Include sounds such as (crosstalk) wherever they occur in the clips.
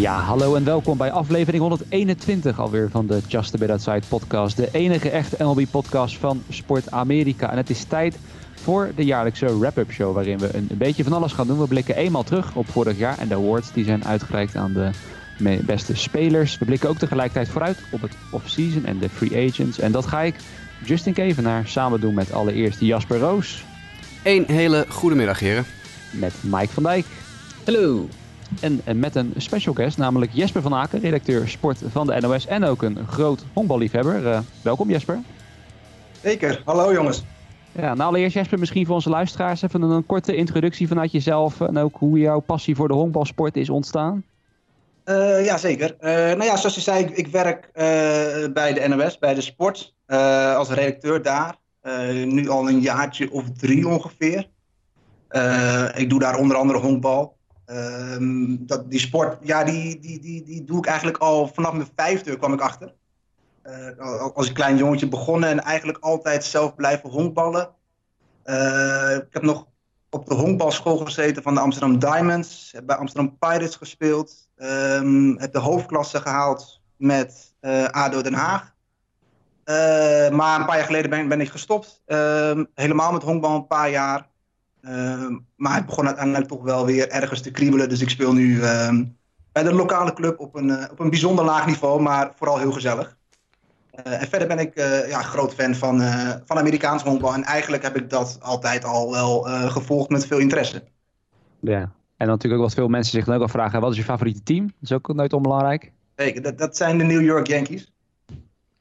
Ja, hallo en welkom bij aflevering 121 alweer van de Just a Bit Outside podcast. De enige echte MLB-podcast van Sport Amerika. En het is tijd voor de jaarlijkse wrap-up show waarin we een, beetje van alles gaan doen. We blikken eenmaal terug op vorig jaar en de awards die zijn uitgereikt aan de beste spelers. We blikken ook tegelijkertijd vooruit op het off-season en de free agents. En dat ga ik Justin Kevenaar samen doen met allereerst Jasper Roos. Een hele goede middag, heren. Met Mike van Dijk. Hallo. En, met een special guest, namelijk Jesper van Aken, redacteur sport van de NOS en ook een groot honkballiefhebber. Uh, welkom Jesper. Zeker, hallo jongens. Ja, nou allereerst Jesper, misschien voor onze luisteraars even een, korte introductie vanuit jezelf en ook hoe jouw passie voor de honkbalsport is ontstaan. Uh, ja, zeker. Uh, nou ja, zoals je zei, ik, ik werk bij de NOS, bij de sport, als redacteur daar. nu al een jaartje of drie ongeveer. ik doe daar onder andere honkbal. Ehm, dat, die sport, ja, die, die, die, die doe ik eigenlijk al vanaf mijn vijfde kwam ik achter. Uh, als een klein jongetje begonnen en eigenlijk altijd zelf blijven honkballen. Uh, ik heb nog op de honkbalschool gezeten van de Amsterdam Diamonds. Heb bij Amsterdam Pirates gespeeld. Um, heb de hoofdklasse gehaald met uh, ADO Den Haag. maar een paar jaar geleden ben, ben ik gestopt. Ehm, helemaal met honkbal een paar jaar. Ehm, maar het begon uiteindelijk toch wel weer ergens te kriebelen. Dus ik speel nu ehm, bij de lokale club op een, eh, op een bijzonder laag niveau, maar vooral heel gezellig. Uh, en verder ben ik uh, ja, groot fan van, van Amerikaans honkbal. En eigenlijk heb ik dat altijd al wel gevolgd met veel interesse. Ja, en natuurlijk ook wat veel mensen zich dan ook afvragen. Wat is je favoriete team? Dat is ook nooit onbelangrijk. Zeker, dat, dat zijn de New York Yankees.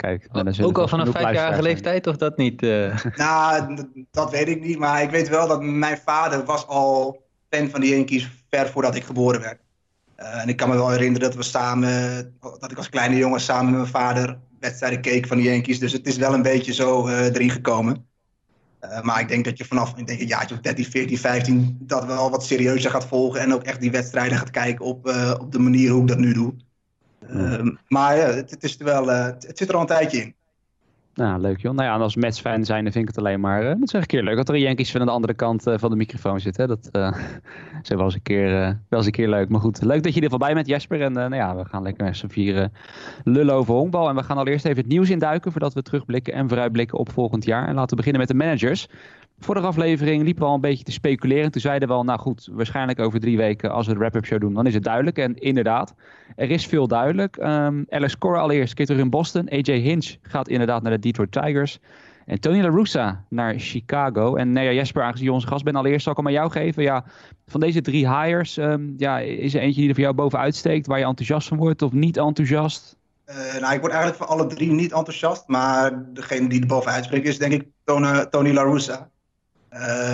Kijk, ook al vanaf vijfjarige leeftijd of dat niet? Uh... (laughs) Nou, dat weet ik niet. Maar ik weet wel dat mijn vader was al fan van de Yankees ver voordat ik geboren werd. Uh, en ik kan me wel herinneren dat we samen, dat ik als kleine jongen samen met mijn vader wedstrijden keek van de Yankees. Dus het is wel een beetje zo uh, erin gekomen. maar ik denk dat je vanaf ik denk een jaartje 13, 14, 15 dat wel wat serieuzer gaat volgen. En ook echt die wedstrijden gaat kijken op, op de manier hoe ik dat nu doe. Ehm, maar ja, het, is er wel, uh, het zit er al een tijdje in. Nou, leuk joh. Nou ja, en als Mets-fan zijn, dan vind ik het alleen maar, uh, dat is een keer leuk. Dat er een Yankees van aan de andere kant uh, van de microfoon zit. Hè? Dat uh, is wel eens, een keer, wel eens een keer leuk. Maar goed, leuk dat je er voorbij bent, Jesper. En nou ja, we gaan lekker met z'n vieren lullen over honkbal. En we gaan allereerst even het nieuws induiken, voordat we terugblikken en vooruitblikken op volgend jaar. En laten we beginnen met de managers. Vorige aflevering liepen we al een beetje te speculeren. Toen zeiden we al, nou goed, waarschijnlijk over drie weken als we de wrap-up show doen, dan is het duidelijk. En inderdaad, er is veel duidelijk. Um, Alex Cora allereerst keer terug in Boston. AJ Hinch gaat inderdaad naar de Detroit Tigers. En Tony La Russa naar Chicago. En ja, Jesper, aangezien je onze gast bent, allereerst zal ik hem aan jou geven. Ja, van deze drie hires, um, ja, is er eentje die er voor jou bovenuit steekt, waar je enthousiast van wordt of niet enthousiast? Uh, nou, ik word eigenlijk van alle drie niet enthousiast. Maar degene die er bovenuit spreekt is denk ik Tony, Tony La Russa.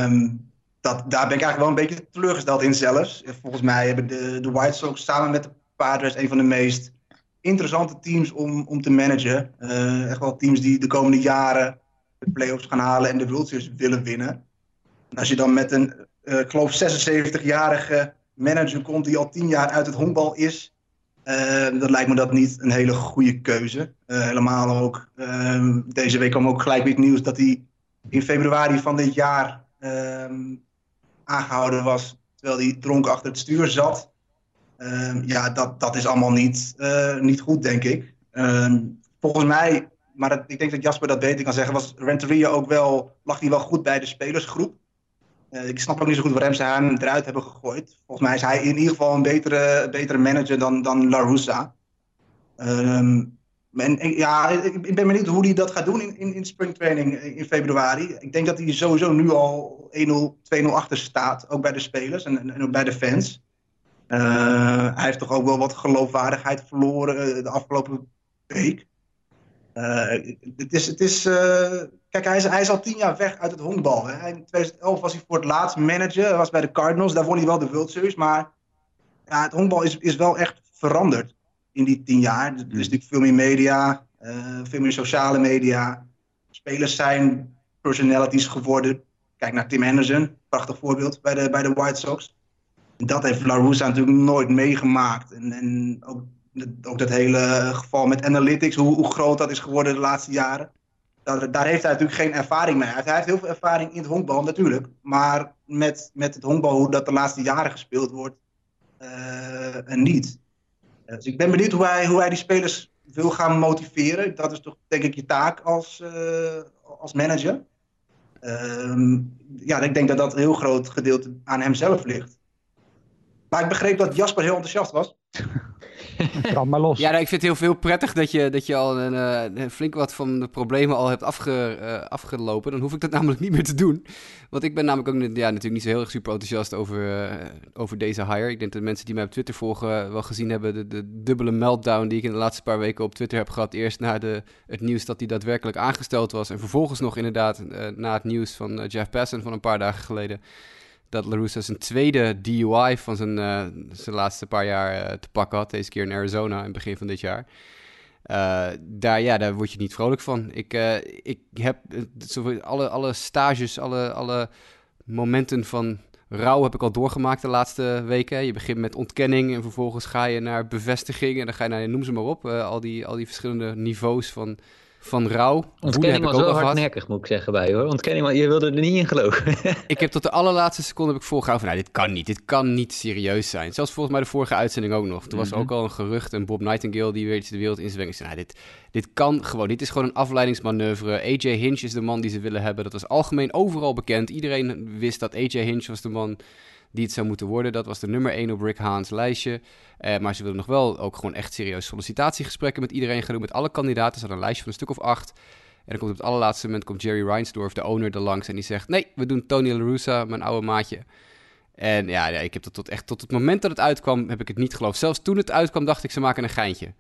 Um, dat, daar ben ik eigenlijk wel een beetje teleurgesteld in zelfs. Volgens mij hebben de, de White Sox samen met de Padres een van de meest interessante teams om, om te managen. Uh, echt wel teams die de komende jaren de playoffs gaan halen en de World Series willen winnen. En als je dan met een, uh, ik geloof 76-jarige manager komt die al 10 jaar uit het honkbal is, uh, dan lijkt me dat niet een hele goede keuze. helemaal ook, ehm, deze week kwam ook gelijk weer het nieuws dat hij in februari van dit jaar um, aangehouden was terwijl hij dronken achter het stuur zat. Um, ja, dat, dat is allemaal niet, uh, niet goed, denk ik. Um, volgens mij, maar ik denk dat Jasper dat beter kan zeggen, was Renteria ook wel, lag hij wel goed bij de spelersgroep. Uh, ik snap ook niet zo goed waarom ze hem eruit hebben gegooid. Volgens mij is hij in ieder geval een betere, betere manager dan, dan La Russa. Um, en, ja, ik ben benieuwd hoe hij dat gaat doen in, in, in springtraining in februari. Ik denk dat hij sowieso nu al 1-0, 2-0 achter staat, ook bij de spelers en, en ook bij de fans. Uh, hij heeft toch ook wel wat geloofwaardigheid verloren uh, de afgelopen week. Uh, het is, het is, kijk, hij is, hij is al tien jaar weg uit het honkbal. Hè. In 2011 was hij voor het laatst manager, was bij de Cardinals, daar won hij wel de World Series. Maar ja, het honkbal is, is wel echt veranderd in die tien jaar. Er is natuurlijk veel meer media, veel meer sociale media. Spelers zijn personalities geworden. Kijk naar Tim Henderson, prachtig voorbeeld bij de, bij de White Sox. Dat heeft La Russa natuurlijk nooit meegemaakt. En, en ook, ook dat hele geval met analytics, hoe, hoe groot dat is geworden de laatste jaren. Daar, daar, heeft hij natuurlijk geen ervaring mee. Hij heeft heel veel ervaring in het honkbal natuurlijk. Maar met, met het honkbal, hoe dat de laatste jaren gespeeld wordt, uh, en niet. dus ik ben benieuwd hoe hij, hoe hij die spelers wil gaan motiveren. Dat is toch denk ik je taak als, als manager. Ehm, ja, ik denk dat dat een heel groot gedeelte aan hemzelf ligt. Maar ik begreep dat Jasper heel enthousiast was. (laughs) Maar los. Ja, nou, ik vind het heel veel prettig dat je, dat je al een, uh, flink wat van de problemen al hebt afge, uh, afgelopen. Dan hoef ik dat (laughs) namelijk niet meer te doen. Want ik ben namelijk ook ja, natuurlijk niet zo heel erg super enthousiast over, uh, over deze hire. Ik denk dat mensen die mij op Twitter volgen wel gezien hebben de, de dubbele meltdown die ik in de laatste paar weken op Twitter heb gehad. Eerst na de, het nieuws dat hij daadwerkelijk aangesteld was. En vervolgens nog inderdaad na het nieuws van Jeff Passan van een paar dagen geleden dat LaRussa zijn tweede DUI van zijn, uh, zijn laatste paar jaar uh, te pakken had. Deze keer in Arizona in het begin van dit jaar. Uh, daar, ja, daar word je niet vrolijk van. Ik, ik heb alle, alle stages, alle, alle momenten van rouw heb ik al doorgemaakt de laatste weken. Je begint met ontkenning en vervolgens ga je naar bevestiging. En dan ga je naar, noem ze maar op, al, die, al die verschillende niveaus van van rouw. Ontkenning was wel hardnekkig, moet ik zeggen bij hoor. Ontkenning, je wilde er niet in geloven. (laughs) ik heb tot de allerlaatste seconde heb ik volgehouden van, nou, dit kan niet. Dit kan niet serieus zijn. Zelfs volgens mij de vorige uitzending ook nog. Toen was mhm. ook al een gerucht, en Bob Nightingale die weer iets de wereld. Ik zei, nou, dit, dit kan gewoon. Dit is gewoon een afleidingsmanoeuvre. AJ Hinch is de man die ze willen hebben. Dat was algemeen overal bekend. Iedereen wist dat AJ Hinch was de man die het zou moeten worden. Dat was de nummer 1 op Rick Haans lijstje. Uh, maar ze wilden nog wel ook gewoon echt serieus sollicitatiegesprekken met iedereen gaan doen. Met alle kandidaten. Ze hadden een lijstje van een stuk of acht. En dan komt op het allerlaatste moment komt Jerry Reinsdorf, de owner, er langs. En die zegt, nee, we doen Tony La Russa, mijn oude maatje. En ja, ja ik heb dat tot, echt tot het moment dat het uitkwam, heb ik het niet geloofd. Zelfs toen het uitkwam, dacht ik, ze maken een geintje.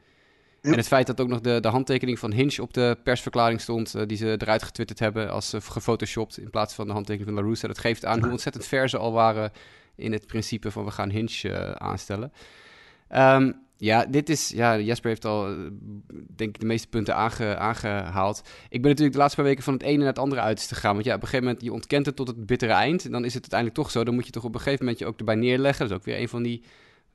En het feit dat ook nog de, de handtekening van Hinch op de persverklaring stond, uh, die ze eruit getwitterd hebben als uh, gefotoshopt in plaats van de handtekening van La Russa, dat geeft aan hoe (laughs) ontzettend ver ze al waren in het principe van we gaan Hinch uh, aanstellen. Um, ja, dit is. Ja, Jasper heeft al, eh, denk ik, de meeste punten aange, aangehaald. Ik ben natuurlijk de laatste paar weken van het ene naar het andere uit te gaan. Want ja, op een gegeven moment, je ontkent het tot het bittere eind. En dan is het uiteindelijk toch zo. Dan moet je toch op een gegeven moment je ook erbij neerleggen. Dat is ook weer een van die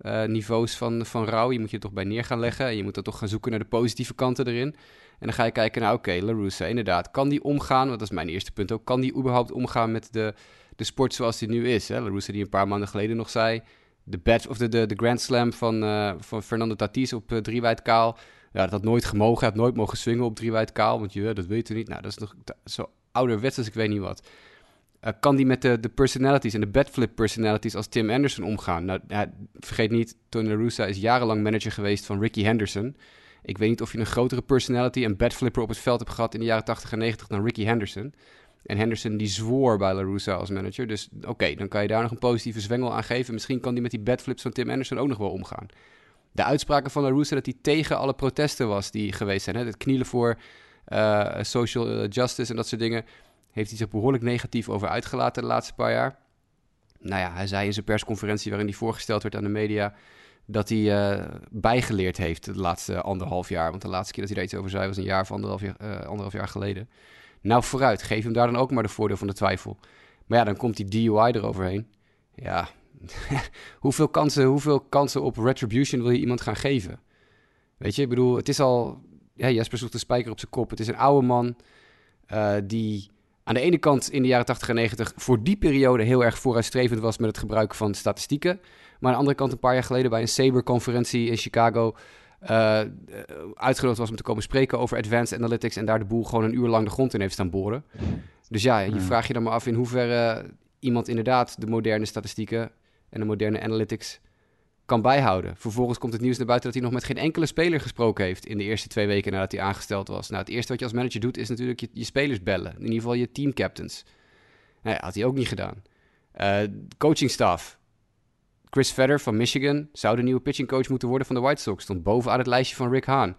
uh, niveaus van, van rouw. Je moet je toch bij neer gaan leggen. En je moet er toch gaan zoeken naar de positieve kanten erin. En dan ga je kijken naar, oké, okay, LaRussa, inderdaad. Kan die omgaan? Want dat is mijn eerste punt ook. Kan die überhaupt omgaan met de, de sport zoals die nu is? Hè? Die een paar maanden geleden nog zei de, of de, de, Grand Slam van, uh, van Fernando Tatis op uh, driewijd kaal. Ja, dat had nooit gemogen. Had nooit mogen swingen op driewijd kaal. Want je, dat weet je niet. Nou, dat is nog zo ouderwets als ik weet niet wat. Uh, kan die met de, de personalities en de bedflip personalities als Tim Anderson omgaan? Nou, ja, vergeet niet, Tony La is jarenlang manager geweest van Ricky Henderson. Ik weet niet of je een grotere personality en bedflipper op het veld hebt gehad in de jaren 80 en 90 dan Ricky Henderson. En Henderson die zwoor bij La Russa als manager. Dus oké, dan kan je daar nog een positieve zwengel aan geven. Misschien kan die met die bedflips van Tim Anderson ook nog wel omgaan. De uitspraken van La Russa dat hij tegen alle protesten was die geweest zijn. Hè? Het knielen voor uh, social eh, justice en dat soort dingen. Heeft hij zich behoorlijk negatief over uitgelaten de laatste paar jaar. Nou ja, hij zei in zijn persconferentie waarin hij voorgesteld werd aan de media dat hij uh, bijgeleerd heeft de laatste anderhalf jaar. Want de laatste keer dat hij er iets over zei was een jaar of anderhalf anderhalf jaar geleden. Nou, vooruit. Geef hem daar dan ook maar de voordeel van de twijfel. Maar ja, dan komt die DUI eroverheen. Ja, (laughs) hoeveel, kansen, hoeveel kansen op retribution wil je iemand gaan geven? Weet je, ik bedoel, het is al... Ja, Jesper zoekt de spijker op zijn kop. Het is een oude man uh, die aan de ene kant in de jaren 80 en 90 voor die periode heel erg vooruitstrevend was met het gebruik van statistieken. Maar aan de andere kant een paar jaar geleden bij een Saber-conferentie in Chicago uh, uitgenodigd was om te komen spreken over advanced analytics en daar de boel gewoon een uur lang de grond in heeft staan boren. Dus ja, je vraagt je dan maar af in hoeverre iemand inderdaad de moderne statistieken en de moderne analytics kan bijhouden. Vervolgens komt het nieuws naar buiten dat hij nog met geen enkele speler gesproken heeft in de eerste twee weken nadat hij aangesteld was. Nou, het eerste wat je als manager doet is natuurlijk je, je spelers bellen. In ieder geval je teamcaptains. Nou ja, had hij ook niet gedaan. Uh, coaching staff. Chris Vedder van Michigan zou de nieuwe pitchingcoach moeten worden van de White Sox. Stond bovenaan het lijstje van Rick Hahn.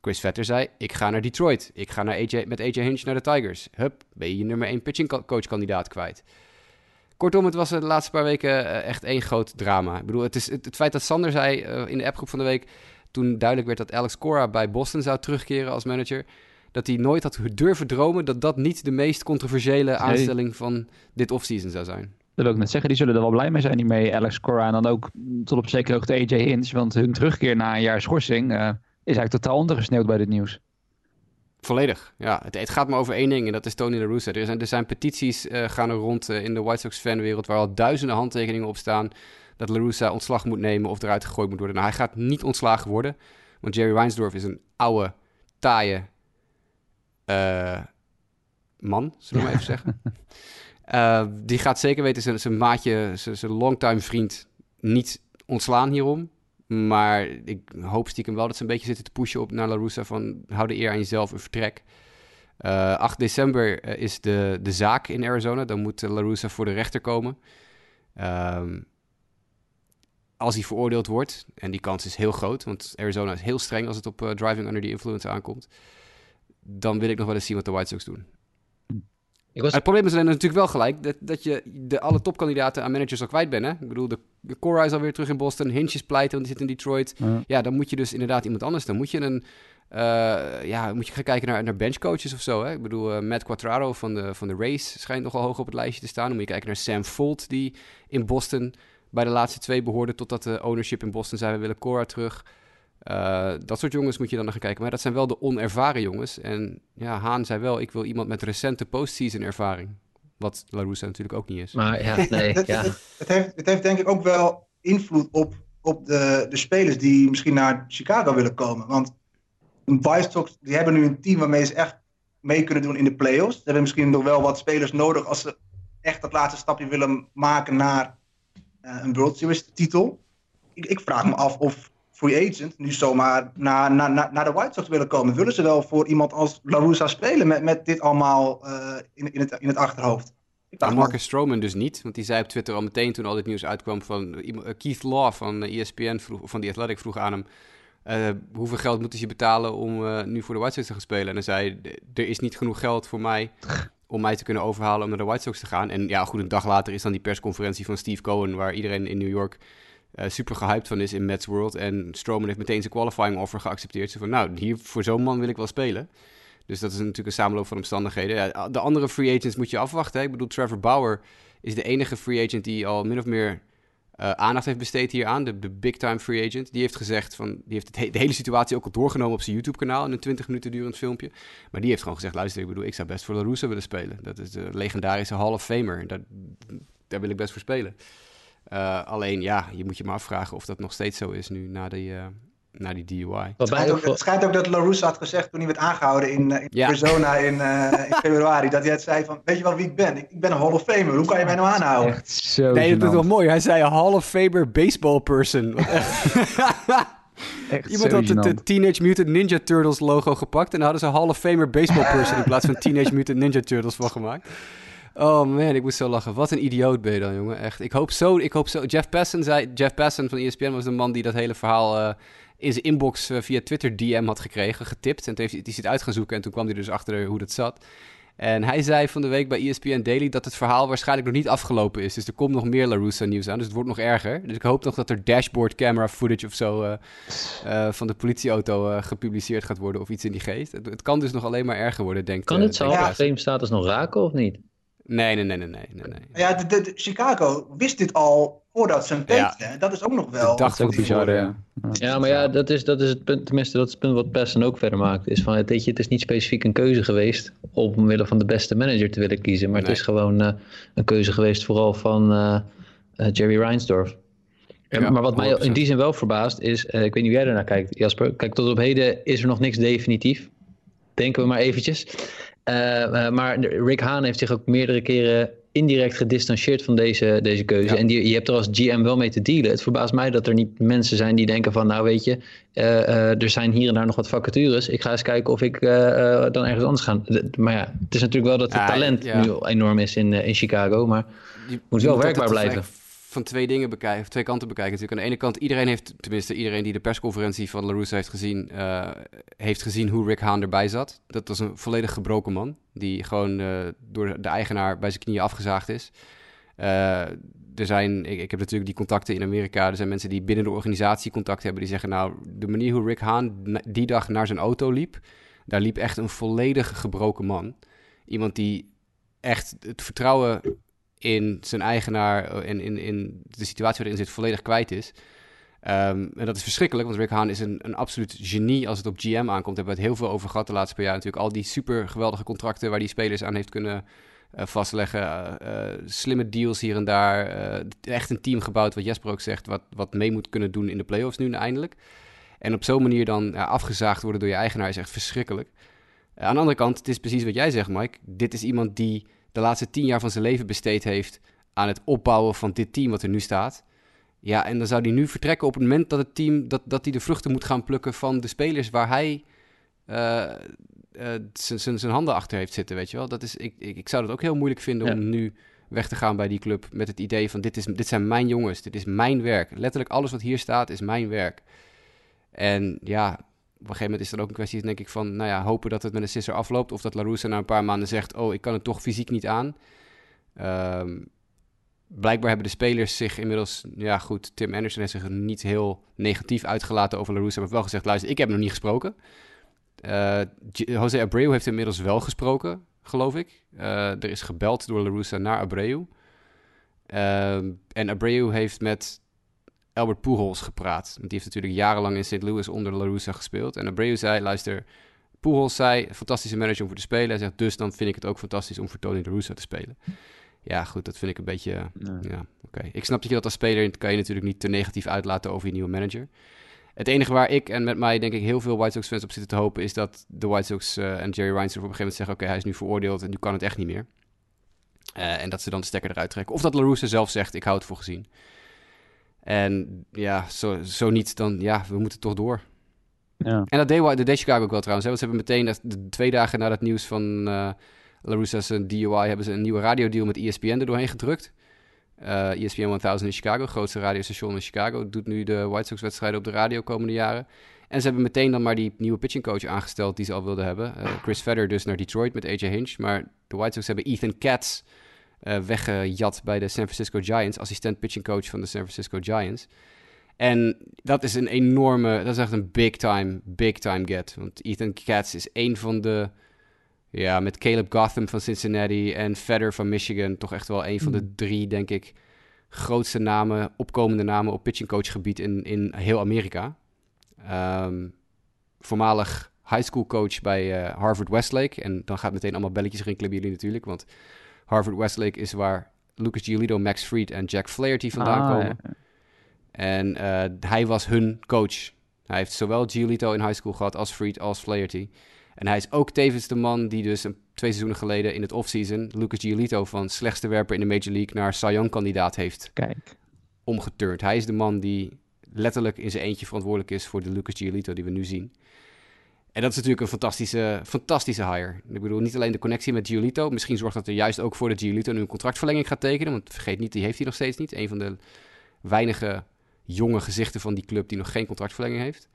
Chris Vetter zei, ik ga naar Detroit. Ik ga naar AJ, met AJ Hinch naar de Tigers. Hup, ben je je nummer 1 pitchingcoachkandidaat kwijt. Kortom, het was de laatste paar weken eh, echt één groot drama. Ik bedoel, het, is, het, feit dat Sander zei uh, in de appgroep van de week... toen duidelijk werd dat Alex Cora bij Boston zou terugkeren als manager... dat hij nooit had durven dromen dat dat niet de meest controversiële aanstelling van dit offseason zou zijn. Dat wil ik net zeggen, die zullen er wel blij mee zijn, die mee Alex Cora en dan ook tot op zekere hoogte AJ Hinch. Want hun terugkeer na een jaar schorsing uh, is eigenlijk totaal ondergesneeuwd bij dit nieuws. Volledig, ja. Het, het, gaat maar over één ding en dat is Tony La Russa. Er zijn, er zijn petities uh, gaan er rond uh, in de White Sox fanwereld waar al duizenden handtekeningen op staan dat LaRussa ontslag moet nemen of eruit gegooid moet worden. Nou, hij gaat niet ontslagen worden, want Jerry Reinsdorf is een oude, taaie man, zullen we maar even zeggen. (laughs) Uh, die gaat zeker weten zijn, zijn maatje, zijn, zijn longtime vriend niet ontslaan hierom. Maar ik hoop stiekem wel dat ze een beetje zitten te pushen op naar LaRussa van hou de eer aan jezelf een vertrek. Uh, eh, 8 december is de, de zaak in Arizona. Dan moet LaRussa voor de rechter komen. Um, als hij veroordeeld wordt, en die kans is heel groot, want Arizona is heel streng als het op driving under the influence aankomt, dan wil ik nog wel eens zien wat de White Sox doen. Was... Het probleem is alleen natuurlijk wel gelijk dat, dat je de, alle topkandidaten aan managers al kwijt bent. Hè? Ik bedoel, de, de Cora is alweer terug in Boston, Hinch is pleiten, want die zit in Detroit. Ja. dan moet je dus inderdaad iemand anders. Dan moet je een, uh, ja, moet je gaan kijken naar, naar benchcoaches of zo. Hè? Ik bedoel, uh, Matt Quatraro van de, van de Race schijnt nogal hoog op het lijstje te staan. Dan moet je kijken naar Sam Folt, die in Boston bij de laatste twee behoorde, totdat de ownership in Boston zei, we willen Cora terug. Uh, dat soort jongens moet je dan naar gaan kijken. Maar dat zijn wel de onervaren jongens. En ja, Haan zei wel, ik wil iemand met recente postseason ervaring. Wat La Russa natuurlijk ook niet is. Maar ja, (laughs) nee, ja. Het, heeft, het heeft denk ik ook wel invloed op, op de, de spelers die misschien naar Chicago willen komen. Want de White Sox die hebben nu een team waarmee ze echt mee kunnen doen in de playoffs. Ze hebben misschien nog wel wat spelers nodig als ze echt dat laatste stapje willen maken naar uh, een World Series titel. Ik, ik vraag me af of free agent nu zomaar naar, naar, naar, naar de White Sox willen komen. Willen ze wel voor iemand als La Russa spelen met, met dit allemaal uh, in, in, het, in het achterhoofd? Marcus Stroman dus niet, want die zei op Twitter al meteen toen al dit nieuws uitkwam van uh, Keith Law van ESPN, vroeg, van The Athletic, vroeg aan hem uh, hoeveel geld moeten ze betalen om uh, nu voor de White Sox te gaan spelen. En hij zei, er is niet genoeg geld voor mij om mij te kunnen overhalen om naar de White Sox te gaan. En ja, goed, een dag later is dan die persconferentie van Steve Cohen, waar iedereen in New York super gehyped van is in Mets World. En Stroman heeft meteen zijn qualifying offer geaccepteerd. Ze van, nou, hier voor zo'n man wil ik wel spelen. Dus dat is natuurlijk een samenloop van omstandigheden. Ja, de andere free agents moet je afwachten. Hè? Ik bedoel, Trevor Bauer is de enige free agent die al min of meer uh, aandacht heeft besteed hieraan. De, de big time free agent. Die heeft gezegd van, die heeft het de hele situatie ook al doorgenomen op zijn YouTube kanaal in een 20 minuten durend filmpje. Maar die heeft gewoon gezegd, luister, ik bedoel, ik zou best voor La Russa willen spelen. Dat is de legendarische Hall of Famer. Daar wil ik best voor spelen. Uh, alleen ja, je moet je maar afvragen of dat nog steeds zo is nu na die, uh, na die DUI. Het schijnt, ook, het schijnt ook dat LaRussa had gezegd toen hij werd aangehouden in, uh, in ja. Arizona in, in, (laughs) februari. dat hij het zei van, weet je wel wie ik ben? Ik, ik, ben een Hall of Famer, hoe kan je mij nou aanhouden? Echt zo nee, dat is wel mooi. Hij zei Hall of Famer baseball person. (laughs) Echt Iemand had het Teenage Mutant Ninja Turtles logo gepakt en hadden ze Hall of Famer baseball (laughs) person in plaats van Teenage Mutant Ninja Turtles van gemaakt. Oh man, ik moest zo lachen. Wat een idioot ben je dan, jongen. Echt. Ik hoop zo, ik hoop zo. Jeff Passan zei, Jeff Passan van ESPN was de man die dat hele verhaal uh, in zijn inbox uh, via Twitter DM had gekregen, getipt. En toen heeft hij het uit gaan zoeken en toen kwam hij dus achter hoe dat zat. En hij zei van de week bij ESPN Daily dat het verhaal waarschijnlijk nog niet afgelopen is. Dus er komt nog meer LaRussa nieuws aan, dus het wordt nog erger. Dus ik hoop nog dat er dashboard camera footage of zo uh, uh, van de politieauto uh, gepubliceerd gaat worden of iets in die geest. Het, het, kan dus nog alleen maar erger worden, denk ik. Kan het zo frame status nog raken of niet? Nee, nee, nee, nee, nee. nee. Ja, de, de, Chicago wist dit al voordat ze hem tekenden. Ja. Dat is ook nog wel... Dat ook bizar, ja. Ja, maar ja, dat is, dat is het punt, tenminste dat is het punt wat Pessen ook verder maakt. Is van, weet je, het is niet specifiek een keuze geweest omwille van de beste manager te willen kiezen. Maar nee. het is gewoon uh, een keuze geweest vooral van uh, uh, Jerry Reinsdorf. Ja, maar wat mij in die zin wel verbaast is, ik weet niet hoe jij ernaar kijkt Jasper. Kijk, tot op heden is er nog niks definitief. Denken we maar eventjes. Uh, uh, maar Rick Haan heeft zich ook meerdere keren indirect gedistanceerd van deze, deze keuze. Ja. En die, je hebt er als GM wel mee te dealen. Het verbaast mij dat er niet mensen zijn die denken van... nou weet je, uh, er zijn hier en daar nog wat vacatures. Ik ga eens kijken of ik dan ergens anders ga. Maar ja, het is natuurlijk wel dat het ja, talent ja. nu enorm is in, in Chicago. Maar je moet wel werkbaar blijven van twee dingen bekijken, twee kanten bekijken. Natuurlijk aan de ene kant, iedereen heeft, tenminste iedereen die de persconferentie van LaRussa heeft gezien, uh, heeft gezien hoe Rick Haan erbij zat. Dat was een volledig gebroken man, die gewoon uh, door de eigenaar bij zijn knieën afgezaagd is. Uh, er zijn, ik, ik, heb natuurlijk die contacten in Amerika. Er zijn mensen die binnen de organisatie contact hebben. Die zeggen, nou, de manier hoe Rick Haan die dag naar zijn auto liep... daar liep echt een volledig gebroken man. Iemand die echt het vertrouwen in zijn eigenaar en in, in de situatie waarin zit volledig kwijt is. Um, en dat is verschrikkelijk, want Rick Hahn is een, een absoluut genie als het op GM aankomt. Daar hebben we het heel veel over gehad de laatste paar jaar. Natuurlijk al die super geweldige contracten waar die spelers aan heeft kunnen vastleggen. slimme deals hier en daar. echt een team gebouwd, wat Jesper ook zegt, wat, wat mee moet kunnen doen in de playoffs nu eindelijk. En op zo'n manier dan afgezaagd worden door je eigenaar is echt verschrikkelijk. aan de andere kant, het is precies wat jij zegt, Mike. Dit is iemand die de laatste tien jaar van zijn leven besteed heeft aan het opbouwen van dit team wat er nu staat. Ja, en dan zou hij nu vertrekken op het moment dat het team dat, dat hij de vruchten moet gaan plukken van de spelers waar hij uh, zijn handen achter heeft zitten, weet je wel. Dat is, ik, ik, ik zou dat ook heel moeilijk vinden om nu weg te gaan bij die club met het idee van dit, is, dit zijn mijn jongens, dit is mijn werk. Letterlijk alles wat hier staat is mijn werk. En ja, op een gegeven moment is dat ook een kwestie, denk ik, van nou ja, hopen dat het met een sisser afloopt. Of dat LaRussa na een paar maanden zegt, oh, ik kan het toch fysiek niet aan. Um, blijkbaar hebben de spelers zich inmiddels, ja goed, Tim Anderson heeft zich niet heel negatief uitgelaten over LaRussa, maar wel gezegd, luister, ik heb nog niet gesproken. Uh, Jose Abreu heeft inmiddels wel gesproken, geloof ik. Uh, er is gebeld door LaRussa naar Abreu. Uh, en Abreu heeft met Albert Pujols gepraat. Want die heeft natuurlijk jarenlang in St. Louis onder LaRussa gespeeld. En Abreu zei, luister, Pujols zei, fantastische manager om voor te spelen. Hij zegt, dus dan vind ik het ook fantastisch om voor Tony LaRussa te spelen. Ja, goed, dat vind ik een beetje... Ja, oké. Ik snap dat je dat als speler kan je natuurlijk niet te negatief uitlaten over je nieuwe manager. Het enige waar ik en met mij denk ik heel veel White Sox fans op zitten te hopen... is dat de White Sox uh, en Jerry Reinsdorf op een gegeven moment zeggen... oké, hij is nu veroordeeld en nu kan het echt niet meer. Uh, en dat ze dan de stekker eruit trekken. Of dat LaRussa zelf zegt, ik hou het voor gezien. En ja, zo, zo niet, dan ja, we moeten toch door. Ja. En dat deed, de deed Chicago ook wel trouwens. Hè? Want ze hebben meteen, de twee dagen na dat nieuws van... Uh, LaRussa's DUI hebben ze een nieuwe radiodeal met ESPN er doorheen gedrukt. Uh, ESPN 1000 in Chicago, grootste radiostation in Chicago, doet nu de White Sox wedstrijden op de radio komende jaren. En ze hebben meteen dan maar die nieuwe pitching coach aangesteld die ze al wilden hebben. Uh, Chris Vedder dus naar Detroit met AJ Hinch. Maar de White Sox hebben Ethan Katz uh, weggejat bij de San Francisco Giants, assistent pitching coach van de San Francisco Giants. En dat is een enorme, dat is echt een big time, big time get. Want Ethan Katz is een van de ja, met Caleb Gotham van Cincinnati en Federer van Michigan. Toch echt wel een van de hmm. drie, denk ik, grootste namen, opkomende namen op pitchingcoachgebied in, in heel Amerika. Um, voormalig high school coach bij uh, Harvard Westlake. En dan gaat meteen allemaal belletjes rinkelen bij jullie natuurlijk. Want Harvard Westlake is waar Lucas Giolito, Max Fried en Jack Flaherty vandaan ah, komen. En uh, hij was hun coach. Hij heeft zowel Giolito in high school gehad als Fried als Flaherty. En hij is ook tevens de man die dus een, twee seizoenen geleden in het offseason... Lucas Giolito van slechtste werper in de Major League naar Cy kandidaat heeft Kijk. omgeturnd. Hij is de man die letterlijk in zijn eentje verantwoordelijk is voor de Lucas Giolito die we nu zien. En dat is natuurlijk een fantastische, fantastische hire. Ik bedoel, niet alleen de connectie met Giolito. Misschien zorgt dat er juist ook voor dat Giolito nu een contractverlenging gaat tekenen. Want vergeet niet, die heeft hij nog steeds niet. Een van de weinige jonge gezichten van die club die nog geen contractverlenging heeft.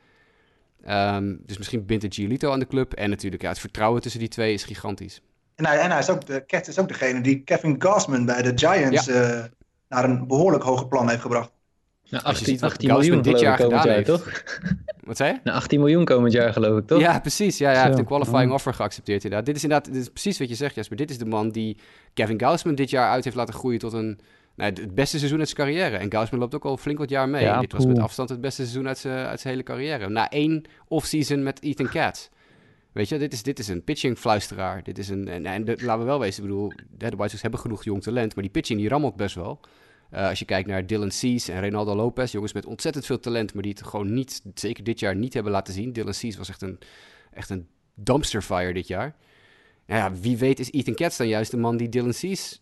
Um, dus misschien bindt het Giolito aan de club. En natuurlijk, ja, het vertrouwen tussen die twee is gigantisch. En hij, en hij is ook de, Cat is ook degene die Kevin Gausman bij de Giants uh, naar een behoorlijk hoge plan heeft gebracht. Nou, 18, 18 miljoen dit jaar komend jaar, toch? (laughs) Wat zei je? Nou, 18 miljoen komend jaar, geloof ik, toch? Ja, precies. Ja, hij heeft een qualifying offer geaccepteerd inderdaad. Dit is inderdaad dit is precies wat je zegt, Jasper. Dit is de man die Kevin Gausman dit jaar uit heeft laten groeien tot een nou, het beste seizoen uit zijn carrière. En Gausman loopt ook al flink wat jaar mee. Dit was met afstand het beste seizoen uit zijn, uit zijn hele carrière. Na één offseason met Ethan Katz. Weet je, dit is, dit is een pitching-fluisteraar. Dit is een, en, en laten we wel wezen, ik bedoel, de White Sox hebben genoeg jong talent, maar die pitching die rammelt best wel. Uh, als je kijkt naar Dylan Cease en Reynaldo Lopez, jongens met ontzettend veel talent, maar die het gewoon niet, zeker dit jaar, niet hebben laten zien. Dylan Cease was echt een, echt een dumpster fire dit jaar. Nou ja, wie weet is Ethan Katz dan juist de man die Dylan Cease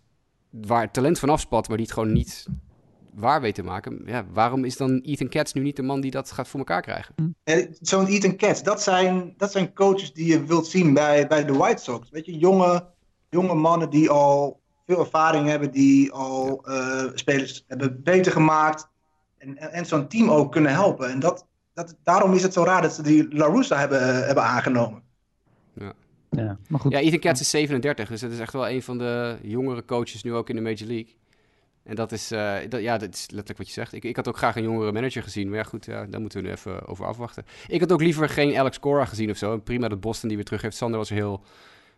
waar het talent van afspat, maar die het gewoon niet waar weet te maken. Ja, waarom is dan Ethan Katz nu niet de man die dat gaat voor elkaar krijgen? Zo'n Ethan Katz, dat zijn, dat zijn coaches die je wilt zien bij, bij de White Sox. Weet je, jonge, jonge mannen die al veel ervaring hebben, die al uh, spelers hebben beter gemaakt. En, en, zo'n team ook kunnen helpen. En dat, dat, daarom is het zo raar dat ze die La Russa hebben, hebben aangenomen. Ja. Ja, maar goed. Ja, Ethan Katz is 37, dus dat is echt wel een van de jongere coaches nu ook in de Major League. En dat is, uh, dat, ja, dat is letterlijk wat je zegt. Ik, ik had ook graag een jongere manager gezien, maar ja, goed, ja, daar moeten we nu even over afwachten. Ik had ook liever geen Alex Cora gezien of zo. Prima dat Boston die weer terug heeft. Sander was er heel,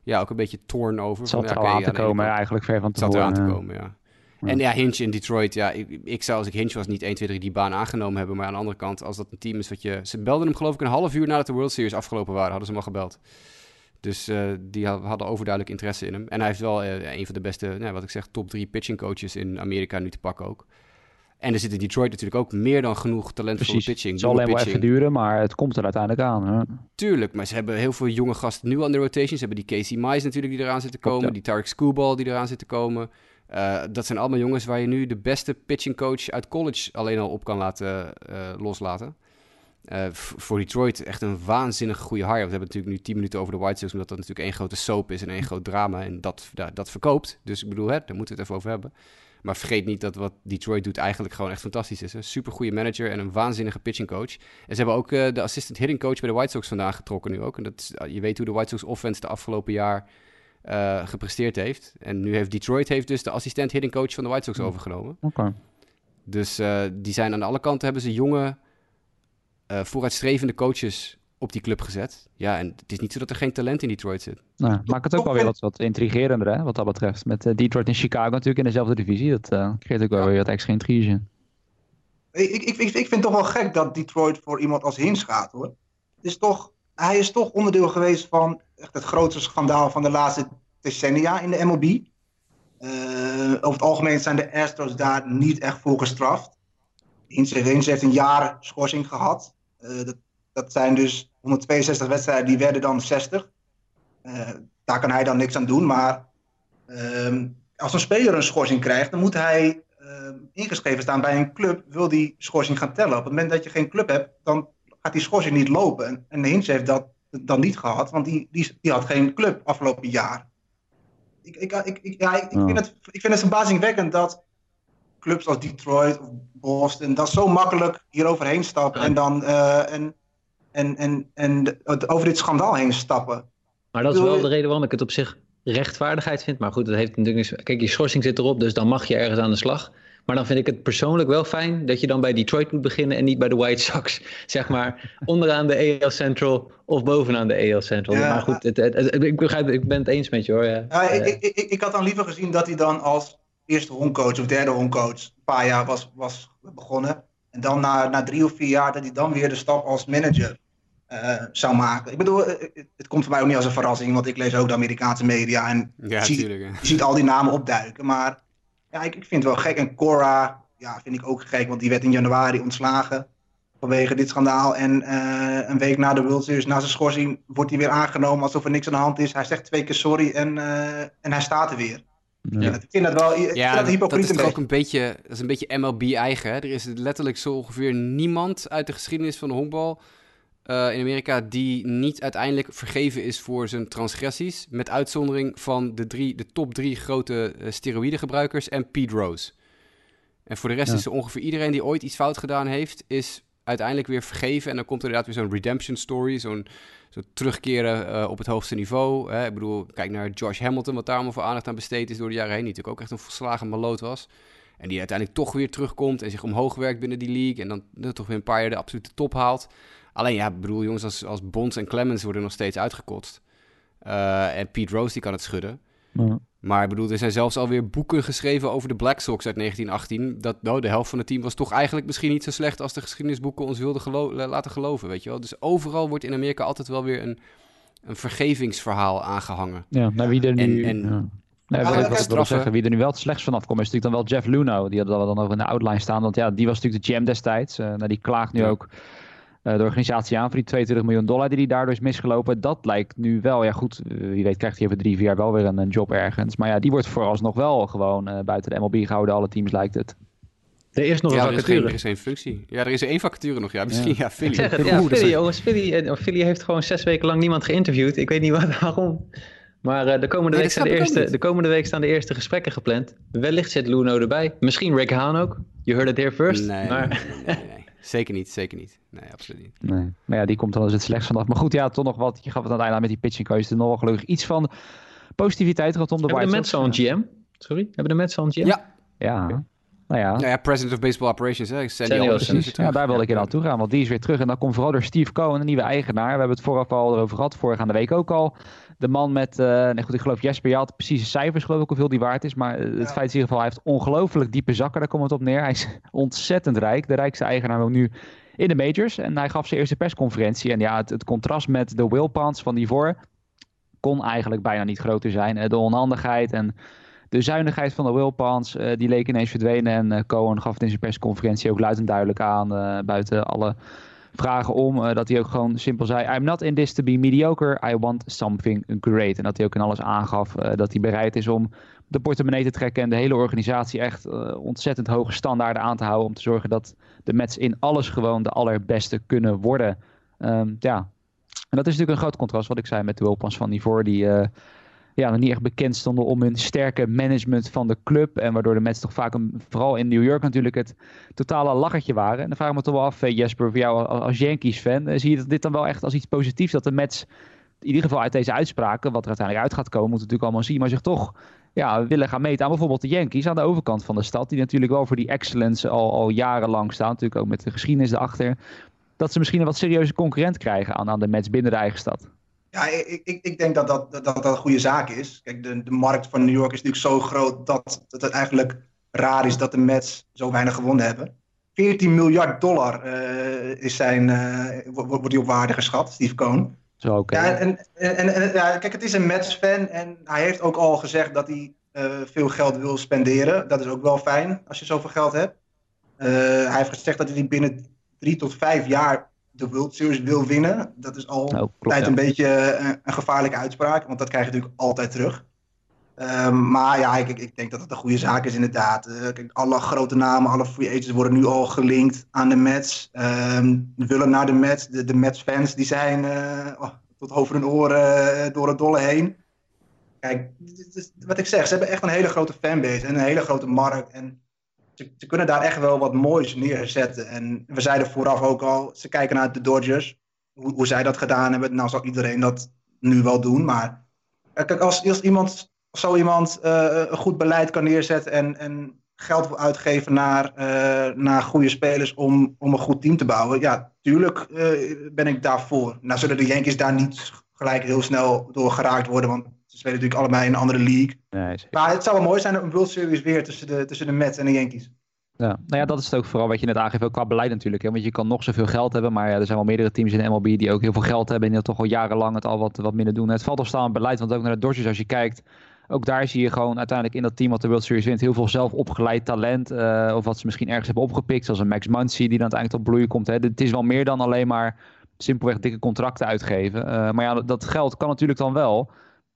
ja, ook een beetje torn over. Het zat er aan te komen, eigenlijk ver van tevoren. Zat er aan te komen, ja. En ja, Hinch in Detroit, ja, ik, ik, zou als ik Hinch was niet 1, 2, 3 die baan aangenomen hebben. Maar aan de andere kant, als dat een team is wat je... Ze belden hem geloof ik een half uur nadat de World Series afgelopen waren, hadden ze hem al gebeld. Dus die hadden overduidelijk interesse in hem. En hij heeft wel een van de beste, nou, wat ik zeg, top drie pitching coaches in Amerika nu te pakken ook. En er zit in Detroit natuurlijk ook meer dan genoeg talentvolle Precies. pitching. Het zal alleen wel even duren, maar het komt er uiteindelijk aan. Hè? Tuurlijk, maar ze hebben heel veel jonge gasten nu aan de rotation. Ze hebben die Casey Mize natuurlijk die eraan zit te komen. Die Tarek Schoolball die eraan zit te komen. Uh, dat zijn allemaal jongens waar je nu de beste pitching coach uit college alleen al op kan laten uh, loslaten. Uh, voor Detroit echt een waanzinnig goede hire. We hebben natuurlijk nu 10 minuten over de White Sox, omdat dat natuurlijk één grote soap is en één groot drama. En dat, dat, dat verkoopt. Dus ik bedoel, hè, daar moeten we het even over hebben. Maar vergeet niet dat wat Detroit doet eigenlijk gewoon echt fantastisch is. Een super goede manager en een waanzinnige pitching coach. En ze hebben ook uh, de assistant hitting coach bij de White Sox vandaan getrokken nu ook. En dat je weet hoe de White Sox offense de afgelopen jaar uh, gepresteerd heeft. En nu heeft Detroit heeft dus de assistent hitting coach van de White Sox hm. overgenomen. Oké. Dus die zijn aan alle kanten hebben ze jonge, vooruitstrevende coaches op die club gezet. Ja, en het is niet zo dat er geen talent in Detroit zit. Nou, maakt het ook wel weer wat, wat intrigerender, hè, wat dat betreft. Met uh, Detroit en Chicago natuurlijk in dezelfde divisie. Dat uh, creëert ook wel weer wat extra intrige. Ik, ik, ik, ik vind het toch wel gek dat Detroit voor iemand als Hins gaat, hoor. Het is toch, hij is toch onderdeel geweest van echt het grootste schandaal van de laatste decennia in de MLB. Uh, over het algemeen zijn de Astros daar niet echt voor gestraft. Hins, heeft een jaar schorsing gehad. dat, dat zijn dus 162 wedstrijden, die werden dan 60. Uh, eh, daar kan hij dan niks aan doen. Maar uh, als een speler een schorsing krijgt, dan moet hij uh, ingeschreven staan bij een club. Wil die schorsing gaan tellen? Op het moment dat je geen club hebt, dan gaat die schorsing niet lopen. En, en heeft dat dan niet gehad, want die, die, die had geen club afgelopen jaar. Ik, ik, ik, ik, ja, ik, Vind het, ik vind het verbazingwekkend dat clubs als Detroit of Boston dat zo makkelijk hier overheen stappen. En dan uh, en en, en, en over dit schandaal heen stappen. Maar dat is wel de reden waarom ik het op zich rechtvaardigheid vind. Maar goed, dat heeft natuurlijk niks. Kijk, je schorsing zit erop, dus dan mag je ergens aan de slag. Maar dan vind ik het persoonlijk wel fijn dat je dan bij Detroit moet beginnen en niet bij de White Sox. (laughs) Zeg maar onderaan de AL Central of bovenaan de AL Central. maar goed, het, ik, begrijp, ik ben het eens met je hoor. Ja. ja ik, ik, ik, had dan liever gezien dat hij dan als eerste hondcoach of derde hondcoach een paar jaar was, was begonnen. En dan na, na drie of vier jaar dat hij dan weer de stap als manager uh, zou maken. Ik bedoel, eh, eh, het komt voor mij ook niet als een verrassing, want ik lees ook de Amerikaanse media en ja, zie, je ziet al die namen opduiken. Maar ja, ik, ik vind het wel gek. En Cora, ja, vind ik ook gek, want die werd in januari ontslagen vanwege dit schandaal. En uh, een week na de World Series, na zijn schorsing, wordt hij weer aangenomen alsof er niks aan de hand is. Hij zegt twee keer sorry en, uh, en hij staat er weer. Ja. Ik vind dat wel ja, dat, dat is ook een beetje, dat is een beetje MLB-eigen. Er is letterlijk zo ongeveer niemand uit de geschiedenis van de honkbal uh, in Amerika die niet uiteindelijk vergeven is voor zijn transgressies. Met uitzondering van de, drie, de top drie grote uh, steroïdegebruikers en Pete Rose. En voor de rest is er ongeveer iedereen die ooit iets fout gedaan heeft, is uiteindelijk weer vergeven. En dan komt er inderdaad weer zo'n redemption story, zo'n zo terugkeren uh, op het hoogste niveau. Hè? Ik bedoel, kijk naar Josh Hamilton, wat daar allemaal voor aandacht aan besteed is door de jaren heen. Die natuurlijk ook echt een verslagen maloot was. En die uiteindelijk toch weer terugkomt en zich omhoog werkt binnen die league. En dan, toch weer een paar jaar de absolute top haalt. Alleen ja, bedoel, jongens als, als Bonds en Clemens worden nog steeds uitgekotst. Uh, en Pete Rose die kan het schudden. Ja. Maar ik bedoel, er zijn zelfs alweer boeken geschreven over de Black Sox uit 1918. Dat nou, de helft van het team was toch eigenlijk misschien niet zo slecht als de geschiedenisboeken ons wilden gelo laten geloven, weet je wel. Dus overal wordt in Amerika altijd wel weer een, een vergevingsverhaal aangehangen. Ja, naar wie er nu... En, ja. Nee, wat ik wil zeggen, wie er nu wel het slechtst vanaf komt, is natuurlijk dan wel Jeff Luno. Die hadden we dan over in de outline staan. Want ja, die was natuurlijk de GM destijds. Uh, nou, die klaagt nu ook de organisatie aan voor die 22 miljoen dollar die hij daardoor is misgelopen. Dat lijkt nu wel, ja goed, uh, wie weet krijgt hij over drie, vier jaar wel weer een, een job ergens. Maar ja, die wordt vooralsnog wel gewoon uh, buiten de MLB gehouden, alle teams lijkt het. Er is nog een vacature. Er is, geen, functie. Ja, er is één vacature nog. Ja, misschien ja, ja Philly. zeg het, (laughs) ja, Philly, jongens, Philly, Philly heeft gewoon zes weken lang niemand geïnterviewd. Ik weet niet wat, waarom. Maar de, komende week staan de, eerste, de komende week staan de eerste gesprekken gepland. Wellicht zit Luno erbij. Misschien Rick Haan ook. You heard it here first. Nee, maar... nee, nee, nee. Zeker niet, zeker niet. Nee, absoluut niet. Nee. Maar ja, die komt dan als het slechts vanaf. Maar goed, ja, toch nog wat. Je gaf het aan het einde met die pitching coach. Er nog wel gelukkig iets van positiviteit rondom de Hebben de Mets al GM? Sorry? Hebben de Mets al een GM? Ja. Ja. Nou ja. Nou ja, president of baseball operations. Hè. ja, daar wilde ik in aan toe gaan. Want die is weer terug. En dan komt vooral door Steve Cohen, een nieuwe eigenaar. We hebben het vooraf al erover gehad. Vorige week ook al. De man met, uh, nee goed, ik geloof Jesper, je had precieze cijfers, geloof ik, hoeveel die waard is. Maar het feit is in ieder geval, hij heeft ongelooflijk diepe zakken, daar komt het op neer. Hij is (laughs) ontzettend rijk. De rijkste eigenaar nu in de majors. En hij gaf zijn eerste persconferentie. En ja, het, het contrast met de Wilpons van die voor kon eigenlijk bijna niet groter zijn. De onhandigheid en de zuinigheid van de Wilpons, uh, die leek ineens verdwenen. En uh, Cohen gaf het in zijn persconferentie ook luid en duidelijk aan, buiten alle vragen om, dat hij ook gewoon simpel zei: I'm not in this to be mediocre, I want something great. En dat hij ook in alles aangaf dat hij bereid is om de portemonnee te trekken en de hele organisatie echt ontzettend hoge standaarden aan te houden. Om te zorgen dat de Mets in alles gewoon de allerbeste kunnen worden. Um, ja, en dat is natuurlijk een groot contrast wat ik zei met de Wilpons van Nivor, die ja, niet echt bekend stonden om hun sterke management van de club. En waardoor de Mets toch vaak, een, vooral in New York natuurlijk, het totale lachertje waren. En dan vraag ik me toch wel af, eh, Jesper, voor jou als Yankees-fan, eh, zie je dit dan wel echt als iets positiefs? Dat de Mets, in ieder geval uit deze uitspraken, wat er uiteindelijk uit gaat komen, moeten natuurlijk allemaal zien, maar zich toch ja, willen gaan meten aan bijvoorbeeld de Yankees aan de overkant van de stad. Die natuurlijk wel voor die excellence al, al jarenlang staan. Natuurlijk ook met de geschiedenis erachter. Dat ze misschien een wat serieuze concurrent krijgen aan, aan de Mets binnen de eigen stad. Ja, ik, ik, ik denk dat dat, dat dat een goede zaak is. Kijk, de, de markt van New York is natuurlijk zo groot dat, dat het eigenlijk raar is dat de Mets zo weinig gewonnen hebben. 14 miljard dollar uh, is zijn, uh, wordt die op waarde geschat, Steve Cohn. Zo, oké. Ja, en, en, en, ja, kijk, het is een Mets-fan en hij heeft ook al gezegd dat hij uh, veel geld wil spenderen. Dat is ook wel fijn als je zoveel geld hebt. hij heeft gezegd dat hij binnen drie tot vijf jaar de World Series wil winnen. Dat is al nou, tijd een beetje een, eh, een, gevaarlijke uitspraak, want dat krijg je natuurlijk altijd terug. Um, maar ja, ik, ik, denk dat het een goede zaak is inderdaad. Uh, kijk, alle grote namen, alle free agents worden nu al gelinkt aan de Mets. Um, willen naar de Mets. De, de Mets-fans die zijn uh, oh, tot over hun oren door het dolle heen. Kijk, wat ik zeg, ze hebben echt een hele grote fanbase en een hele grote markt. En ze, kunnen daar echt wel wat moois neerzetten. En we zeiden vooraf ook al, ze kijken naar de Dodgers. Hoe, hoe zij dat gedaan hebben. Nou zal iedereen dat nu wel doen. Maar kijk, als, iemand, zo iemand uh, een goed beleid kan neerzetten en, en geld wil uitgeven naar, uh, naar goede spelers om, om een goed team te bouwen. Ja, tuurlijk ben ik daarvoor. Nou zullen de Yankees daar niet gelijk heel snel door geraakt worden. Want ze spelen natuurlijk allebei in een andere league. Nee, maar het zou wel mooi zijn een World Series weer tussen de, tussen de Mets en de Yankees. Ja, nou ja, dat is het ook vooral wat je net aangeeft, ook qua beleid natuurlijk. Hè? Want je kan nog zoveel geld hebben, maar ja, er zijn wel meerdere teams in de MLB die ook heel veel geld hebben en die toch al jarenlang het al wat, wat minder doen. Het valt al staan beleid, want ook naar de Dodgers als je kijkt, ook daar zie je gewoon uiteindelijk in dat team wat de World Series wint heel veel zelf opgeleid talent. Uh, of wat ze misschien ergens hebben opgepikt, zoals een Max Muncy die dan uiteindelijk tot bloeien komt. Hè? Het is wel meer dan alleen maar simpelweg dikke contracten uitgeven. Uh, maar ja, dat geld kan natuurlijk dan wel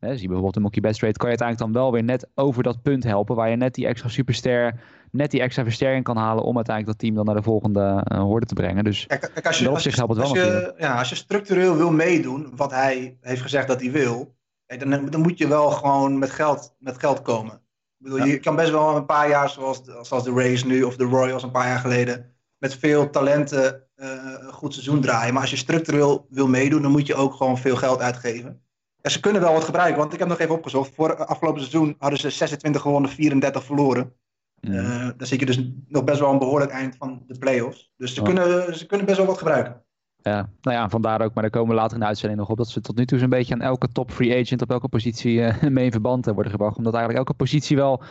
Hè, zie je bijvoorbeeld de Mookie Best Rate, kan je het eigenlijk dan wel weer net over dat punt helpen. Waar je net die extra superster, net die extra versterking kan halen om uiteindelijk dat team dan naar de volgende uh, hoorde te brengen. Dus kijk, als je, als je, helpt het wel als je, ja, als je structureel wil meedoen, wat hij heeft gezegd dat hij wil, dan, dan moet je wel gewoon met geld, met geld komen. Ik bedoel, Je kan best wel een paar jaar, zoals, zoals de Rays nu of de Royals een paar jaar geleden, met veel talenten uh, een goed seizoen draaien. Maar als je structureel wil meedoen, dan moet je ook gewoon veel geld uitgeven ze kunnen wel wat gebruiken, want ik heb nog even opgezocht. Voor afgelopen seizoen hadden ze 26 gewonnen, 34 verloren. Mm. Uh, dan zie je dus nog best wel een behoorlijk eind van de playoffs. Dus ze, kunnen, ze kunnen best wel wat gebruiken. Ja, nou ja, vandaar ook, maar daar komen we later in de uitzending nog op, dat ze tot nu toe zo'n beetje aan elke top free agent op elke positie uh, (laughs) mee in verband worden gebracht. Omdat eigenlijk elke positie wel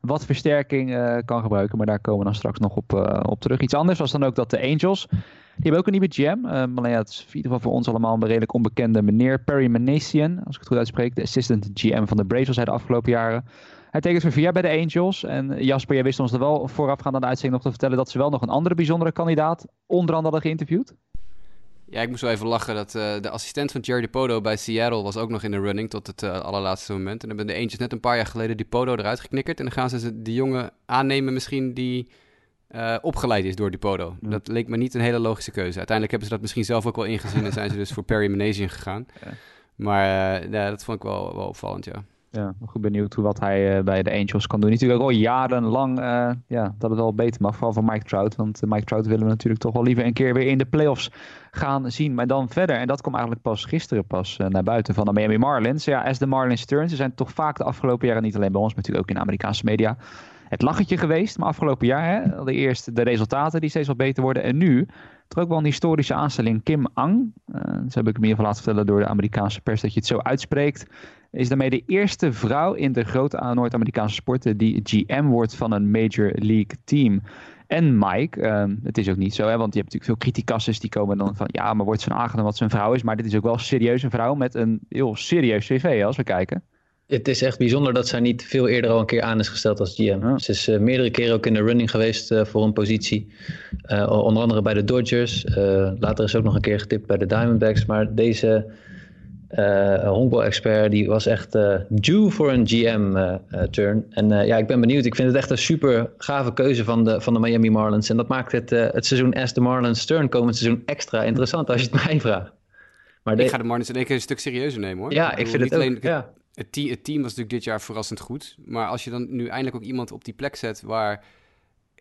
wat versterking uh, kan gebruiken, maar daar komen we dan straks nog op, op terug. Iets anders was dan ook dat de Angels, die hebben ook een nieuwe GM. Uh, maar ja, is in ieder geval voor ons allemaal een redelijk onbekende meneer. Perry Manasian, als ik het goed uitspreek. De assistant GM van de Braves de afgelopen jaren. Hij tekent voor jaar bij de Angels. En Jasper, jij wist ons er wel voorafgaand aan de uitzending nog te vertellen... dat ze wel nog een andere bijzondere kandidaat onder andere geïnterviewd. Ja, ik moest wel even lachen dat uh, de assistent van Jerry DiPodo bij Seattle was ook nog in de running tot het uh, allerlaatste moment. En dan hebben de Angels net een paar jaar geleden DiPodo eruit geknikkerd. En dan gaan ze die jongen aannemen misschien die uh, opgeleid is door Dipodo. Ja. Dat leek me niet een hele logische keuze. Uiteindelijk hebben ze dat misschien zelf ook wel ingezien en zijn ze dus voor Perry Manasian gegaan. Ja. Maar uh, ja, dat vond ik wel, wel opvallend, ja. Ja, goed benieuwd hoe wat hij uh, bij de Angels kan doen. Natuurlijk ook al jarenlang ja, dat het wel beter mag, vooral van Mike Trout. Want Mike Trout willen we natuurlijk toch wel liever een keer weer in de playoffs gaan zien. Maar dan verder, en dat kwam eigenlijk pas gisteren pas naar buiten van de Miami Marlins. Ja, as de Marlins turn, ze zijn toch vaak de afgelopen jaren, niet alleen bij ons, maar natuurlijk ook in de Amerikaanse media het lachetje geweest. Maar afgelopen jaar, hè, de eerste de resultaten die steeds wat beter worden. En nu, er ook wel een historische aanstelling. Kim Ang, uh, zo heb ik me geval laten vertellen door de Amerikaanse pers dat je het zo uitspreekt. Is daarmee de eerste vrouw in de grote Noord-Amerikaanse sporten die GM wordt van een Major League team. en Mike. Ehm, het is ook niet zo, hè, want je hebt natuurlijk veel criticasters die komen dan van ja, maar wordt ze aangenomen wat ze een vrouw is. Maar dit is ook wel serieus een vrouw met een heel serieus cv als we kijken. Het is echt bijzonder dat zij niet veel eerder al een keer aan is gesteld als GM. Ze is uh, meerdere keren ook in de running geweest uh, voor een positie. Uh, onder andere bij de Dodgers. later is ook nog een keer getipt bij de Diamondbacks. Maar deze honkbal-expert die was echt due voor een GM-turn. en ja, ik ben benieuwd. Ik vind het echt een super gave keuze van de, van de Miami Marlins. En dat maakt het, het seizoen as de Marlins turn komend seizoen extra interessant als je het (laughs) mij vraagt. Maar ik ga de Marlins in één keer een stuk serieuzer nemen hoor. Ja, ik, ik vind het ook. Alleen, ja het, team, het team was natuurlijk dit jaar verrassend goed. Maar als je dan nu eindelijk ook iemand op die plek zet waar,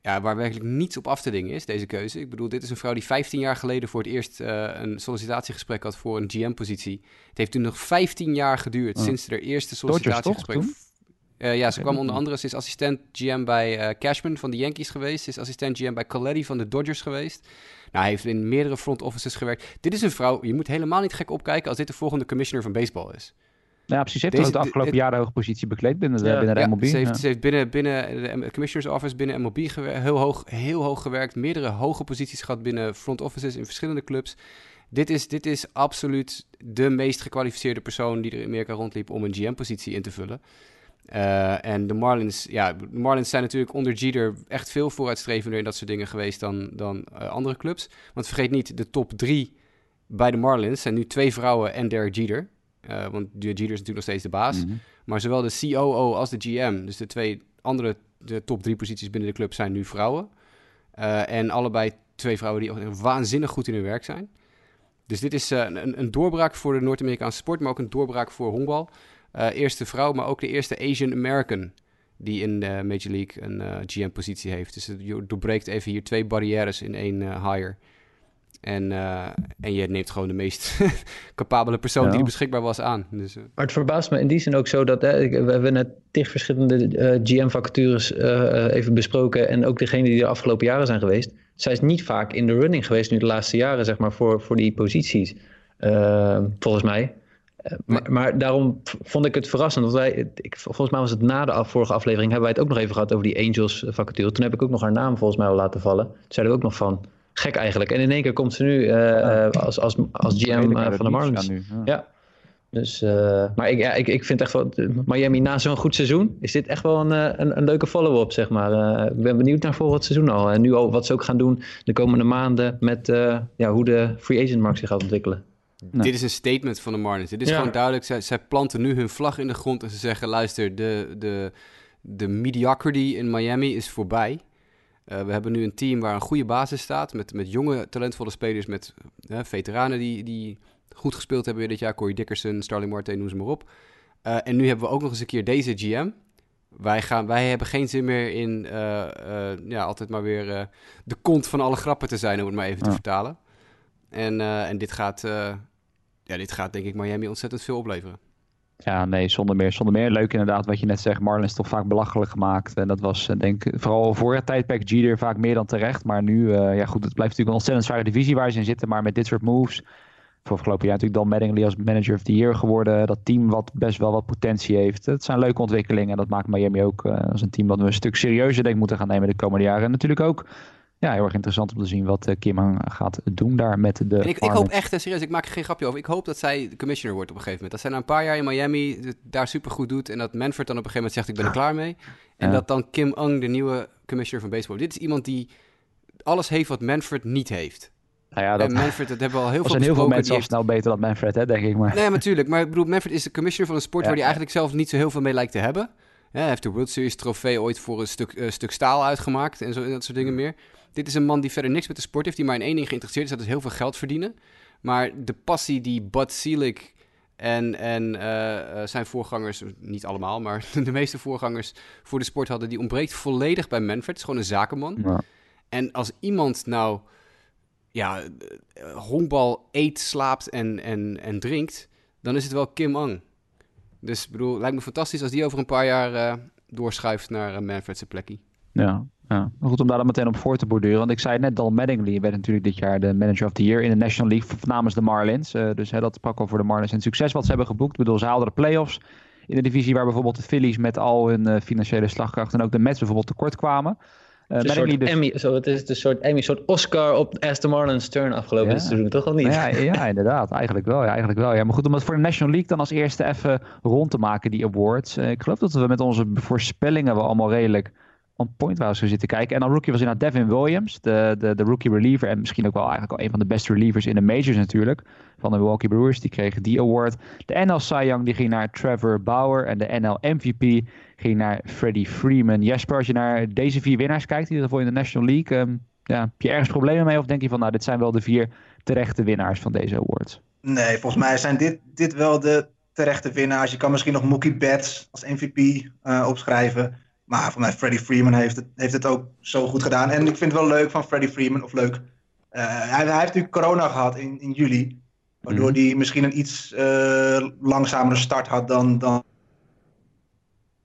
ja, waar werkelijk niets op af te dingen is, deze keuze. Ik bedoel, dit is een vrouw die 15 jaar geleden voor het eerst uh, een sollicitatiegesprek had voor een GM-positie. Het heeft toen nog 15 jaar geduurd oh. sinds haar eerste sollicitatiegesprek. Uh, ja, ze kwam onder andere, ze is assistent GM bij uh, Cashman van de Yankees geweest. Ze is assistent GM bij Coletti van de Dodgers geweest. Nou, hij heeft in meerdere front offices gewerkt. Dit is een vrouw, je moet helemaal niet gek opkijken als dit de volgende commissioner van baseball is. Ja, precies. Ze heeft Deze, de afgelopen jaren hoge positie bekleed binnen de, ja. binnen de MLB. Ze heeft, ze heeft, binnen, binnen de Commissioner's Office, binnen MLB heel hoog, heel hoog gewerkt. Meerdere hoge posities gehad binnen front offices in verschillende clubs. Dit is, dit is absoluut de meest gekwalificeerde persoon die er in Amerika rondliep om een GM-positie in te vullen. Uh, en de Marlins, ja, de Marlins zijn natuurlijk onder Jeter echt veel vooruitstrevender in dat soort dingen geweest dan, dan uh, andere clubs. Want vergeet niet, de top drie bij de Marlins zijn nu twee vrouwen en Derek Jeter. Uh, want Jeter is natuurlijk nog steeds de baas. Mhm. Maar zowel de COO als de GM, dus de twee andere de top drie posities binnen de club, zijn nu vrouwen. Uh, en allebei twee vrouwen die waanzinnig goed in hun werk zijn. Dus dit is uh, een, een, doorbraak voor de Noord-Amerikaanse sport, maar ook een doorbraak voor honkbal. eerste vrouw, maar ook de eerste Asian American die in de Major League een GM-positie heeft. Dus het doorbreekt even hier twee barrières in één hire. En, uh, en je neemt gewoon de meest (laughs) capabele persoon die er beschikbaar was aan. Dus, uh. Maar het verbaast me in die zin ook zo dat hè, we hebben net tig verschillende uh, eh, GM-vacatures even besproken. En ook degene die de afgelopen jaren zijn geweest. Zij is niet vaak in de running geweest nu de laatste jaren, zeg maar, voor, voor die posities. volgens mij. Maar, maar, daarom vond ik het verrassend. Want wij, ik, volgens mij was het na de vorige aflevering, hebben wij het ook nog even gehad over die Angels vacature. Toen heb ik ook nog haar naam volgens mij al laten vallen. Toen zeiden we ook nog van gek eigenlijk. En in één keer komt ze nu uh, als, als, als GM uh, van de Marlins. Nu, ja. ja. Dus, uh, maar ik, ja, ik, ik vind echt wel, Miami na zo'n goed seizoen, is dit echt wel een, een, een leuke follow-up, zeg maar. ik ben benieuwd naar volgend seizoen al. En nu al wat ze ook gaan doen de komende maanden met ja, hoe de free agent markt zich gaat ontwikkelen. Dit is een statement van de Marlins. Dit is ja. gewoon duidelijk. Zij, zij planten nu hun vlag in de grond en ze zeggen: luister, de, de, de mediocrity in Miami is voorbij. Uh, we hebben nu een team waar een goede basis staat. Met, met jonge, talentvolle spelers. Met uh, veteranen die, die goed gespeeld hebben dit jaar. Corey Dickerson, Starling Marte, noem ze maar op. Uh, en nu hebben we ook nog eens een keer deze GM. Wij, gaan, wij hebben geen zin meer in ja, altijd maar weer de kont van alle grappen te zijn, om het maar even te vertalen. En, en dit, gaat, ja, dit gaat denk ik Miami ontzettend veel opleveren. Ja, nee, zonder meer. Zonder meer. Leuk inderdaad wat je net zegt. Marlins toch vaak belachelijk gemaakt. En dat was eh, denk ik vooral voor het tijdperk Jeter vaak meer dan terecht. Maar nu, uh, ja goed, het blijft natuurlijk een ontzettend zware divisie waar ze in zitten. Maar met dit soort moves. Voor afgelopen jaar natuurlijk Dan Mattingly als manager of the year geworden. Dat team wat best wel wat potentie heeft. Het zijn leuke ontwikkelingen. En dat maakt Miami ook uh, als een team wat we een stuk serieuzer denk moeten gaan nemen de komende jaren. En natuurlijk ook ja, heel erg interessant om te zien wat uh, Kim gaat doen daar met de. ik, ik, hoop echt, uh, serieus, ik maak er geen grapje over. Ik hoop dat zij de commissioner wordt op een gegeven moment. Dat zij na een paar jaar in Miami daar super goed doet. En dat Manfred dan op een gegeven moment zegt: Ik ben er klaar mee. En dat dan Kim Ung de nieuwe commissioner van baseball. Dit is iemand die alles heeft wat Manfred niet heeft. Nou ja, dat, en Manfred, dat hebben we al heel (laughs) veel Er zijn heel veel mensen al snel beter dan Manfred, hè, denk ik maar. Nee, natuurlijk. Maar ik bedoel, Manfred is de commissioner van een sport waar hij eigenlijk zelf niet zo heel veel mee lijkt te hebben. hij heeft de World Series trofee ooit voor een stuk, uh, stuk staal uitgemaakt en zo, dat soort dingen meer. Dit is een man die verder niks met de sport heeft, die maar in één ding geïnteresseerd is, dat is heel veel geld verdienen. Maar de passie die Bud Selig en, en uh, zijn voorgangers, niet allemaal, maar (laughs) de meeste voorgangers voor de sport hadden, die ontbreekt volledig bij Manfred. Het is gewoon een zakenman. Ja. En als iemand nou ja, honkbal eet, slaapt en, en, en drinkt, dan is het wel Kim Ang. Dus ik bedoel, lijkt me fantastisch als die over een paar jaar uh, doorschuift naar uh, Manfred's plekje. Ja, ja, goed om daar dan meteen op voor te borduren. Want ik zei net, Dal Mattingly werd natuurlijk dit jaar de manager of the year in de National League namens de Marlins. Uh, dus hè, dat sprak al voor de Marlins. En het succes wat ze hebben geboekt. Ik bedoel, ze haalden de playoffs in de divisie waar bijvoorbeeld de Phillies met al hun uh, financiële slagkracht en ook de Mets bijvoorbeeld tekort kwamen. Uh, een soort dus... Emmy, zo, het is een soort Emmy, een soort Oscar op Aston Martin's turn afgelopen ja. seizoen, toch of niet? Ja, ja, inderdaad. Eigenlijk wel, ja, eigenlijk wel. Ja. Maar goed, om het voor de National League dan als eerste even rond te maken, die awards. Uh, ik geloof dat we met onze voorspellingen wel allemaal redelijk point waren zo zitten kijken. En dan rookie was inderdaad Devin Williams, de, de, de rookie reliever. En misschien ook wel eigenlijk al een van de beste relievers in de majors natuurlijk. Van de Milwaukee Brewers, die kregen die award. De NL Cy Young die ging naar Trevor Bauer. En de NL MVP ging naar Freddie Freeman. Jesper, als je naar deze vier winnaars kijkt, in ieder geval in de National League. Um, ja, heb je ergens problemen mee? Of denk je van, nou, dit zijn wel de vier terechte winnaars van deze awards? Nee, volgens mij zijn dit, dit wel de terechte winnaars. Je kan misschien nog Mookie Betts als MVP uh, opschrijven. Maar voor mij, Freddie Freeman heeft het, heeft het ook zo goed gedaan. En ik vind het wel leuk van Freddie Freeman, of leuk. Uh, hij, hij, heeft natuurlijk corona gehad in, in juli. Waardoor mm hij misschien een iets uh, langzamere start had dan, dan,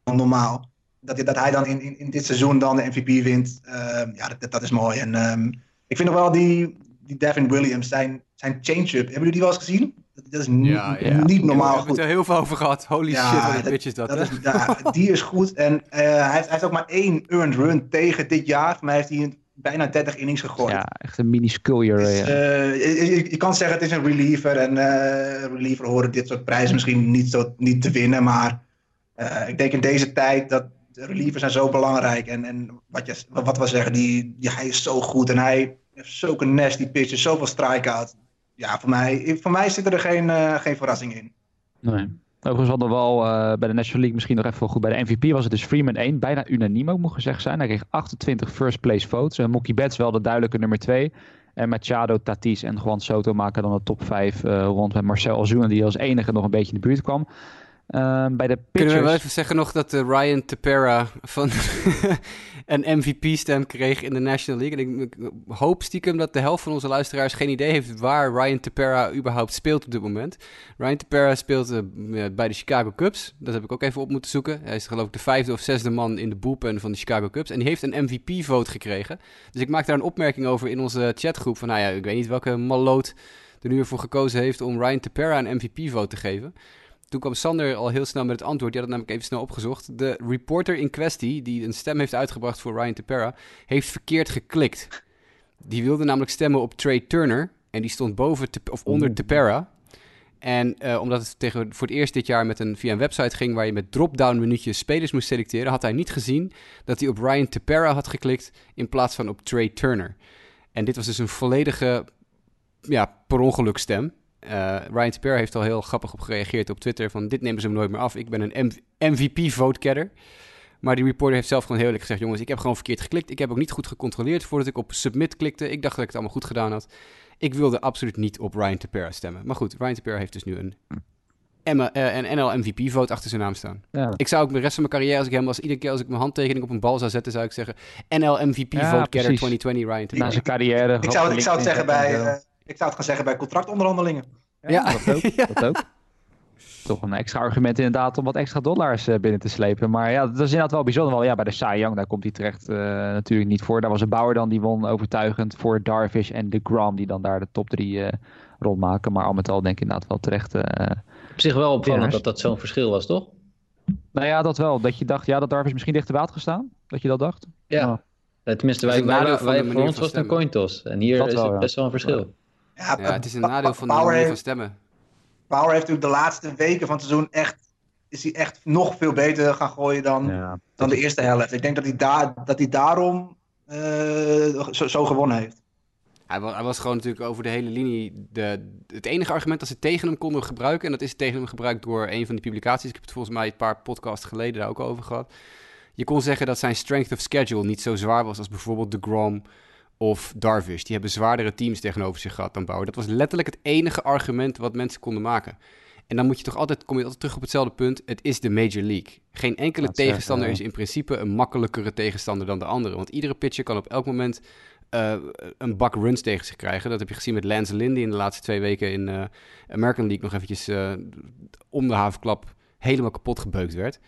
dan normaal. Dat, dat hij dan in, in, in, dit seizoen dan de MVP wint, uh, ja, dat, dat is mooi. En um, ik vind nog wel die, die Devin Williams, zijn, zijn change-up. Hebben jullie die wel eens gezien? Dat is ja, ja. niet normaal We hebben het er heel veel over gehad. Holy shit, wat een pitch is dat. dat is, ja, die is goed. En uh, hij, heeft, hij, heeft, ook maar één earned run tegen dit jaar. Voor mij heeft hij bijna 30 innings gegooid. Ja, echt een mini-skullier. Dus, uh, je, je, kan zeggen het is een reliever. En uh, reliever horen dit soort prijzen misschien niet, zo, niet te winnen. Maar ik denk in deze tijd dat de relievers zijn zo belangrijk. En, en wat, je, wat we zeggen, die, die, hij is zo goed. En hij heeft zulke nasty pitches, zoveel strikeout ja, voor mij, voor mij zit er geen, uh, geen verrassing in. Nee. Overigens hadden we wel uh, bij de National League misschien nog even goed. Bij de MVP was het dus Freeman 1. Bijna unaniem ook, moet gezegd zijn. Hij kreeg 28 first place votes. En Mookie Betts wel de duidelijke nummer 2. En Machado, Tatis en Juan Soto maken dan de top 5 uh, rond met Marcel Ozuna, die als enige nog een beetje in de buurt kwam. Uh, bij de pitchers... Kunnen we wel even zeggen nog dat uh, Ryan Tepera van (laughs) een MVP-stem kreeg in de National League. En ik, hoop stiekem dat de helft van onze luisteraars geen idee heeft waar Ryan Tepera überhaupt speelt op dit moment. Ryan Tepera speelt uh, bij de Chicago Cubs. Dat heb ik ook even op moeten zoeken. Hij is geloof ik de vijfde of zesde man in de bullpen van de Chicago Cubs. En die heeft een MVP-vote gekregen. Dus ik maak daar een opmerking over in onze chatgroep. Van nou ja, ik weet niet welke malloot er nu ervoor gekozen heeft om Ryan Tepera een MVP-vote te geven. Toen kwam Sander al heel snel met het antwoord. Die had het namelijk even snel opgezocht. De reporter in kwestie, die een stem heeft uitgebracht voor Ryan Tepera, heeft verkeerd geklikt. Die wilde namelijk stemmen op Trey Turner. En die stond boven of onder Tepera. En uh, omdat het tegen, voor het eerst dit jaar met een, via een website ging waar je met drop-down minuutjes spelers moest selecteren, had hij niet gezien dat hij op Ryan Tepera had geklikt in plaats van op Trey Turner. En dit was dus een volledige ja, per ongeluk stem. Uh, Ryan Tepper heeft al heel grappig op gereageerd op Twitter van dit nemen ze hem nooit meer af. Ik ben een MVP-vote-getter. Maar die reporter heeft zelf gewoon heel eerlijk gezegd... jongens, ik heb gewoon verkeerd geklikt. Ik heb ook niet goed gecontroleerd voordat ik op submit klikte. Ik dacht dat ik het allemaal goed gedaan had. Ik wilde absoluut niet op Ryan Tepper stemmen. Maar goed, Ryan Tepper heeft dus nu een, uh, een NL MVP-vote achter zijn naam staan. Ja. Ik zou ook de rest van mijn carrière, als ik hem als iedere keer als ik mijn handtekening op een bal zou zetten, zou ik zeggen NL MVP-vote ja, getter 2020 Ryan. Na zijn carrière. Ik zou, ik zou het zeggen bij... Ik zou het gaan zeggen bij contractonderhandelingen. Ja, ja. Dat, ook, (laughs) dat ook. Toch een extra argument inderdaad om wat extra dollars uh, binnen te slepen. Maar ja, dat is inderdaad wel bijzonder. Wel, ja, bij de Cy Young, daar komt hij terecht uh, natuurlijk niet voor. Daar was een bouwer dan, die won overtuigend voor Darvish en de Grom, die dan daar de top 3 uh, eh, rondmaken. Maar al met al denk ik inderdaad wel terecht. Op zich wel opvallend dat dat zo'n verschil was, toch? Nou ja, dat wel. Dat je dacht, ja, dat Darvish misschien dichter bij had gestaan. Dat je dat dacht. Ja. Tenminste, wij, wij, wij, voor ons was het een coin toss. En hier dat is wel, het best wel een verschil. Ja, ja, het is een nadeel van de manier van stemmen. Power heeft natuurlijk de laatste weken van het seizoen echt is hij echt nog veel beter gaan gooien dan, dan de eerste helft. Ik denk dat hij, daar, dat hij daarom uh, zo, zo, gewonnen heeft. Hij was, hij was, gewoon natuurlijk over de hele linie de, het enige argument dat ze tegen hem konden gebruiken. En dat is tegen hem gebruikt door een van die publicaties. Ik heb het volgens mij een paar podcasts geleden daar ook over gehad. Je kon zeggen dat zijn strength of schedule niet zo zwaar was als bijvoorbeeld de Grom of Darvish. Die hebben zwaardere teams tegenover zich gehad dan Bauer. Dat was letterlijk het enige argument wat mensen konden maken. En dan moet je toch altijd, kom je altijd terug op hetzelfde punt. Het is de Major League. Geen enkele tegenstander is in principe een makkelijkere tegenstander dan de andere. Want iedere pitcher kan op elk moment uh, een bak runs tegen zich krijgen. Dat heb je gezien met Lance Lynn, in de laatste twee weken in uh, American League nog eventjes uh, om de havenklap helemaal kapot gebeukt werd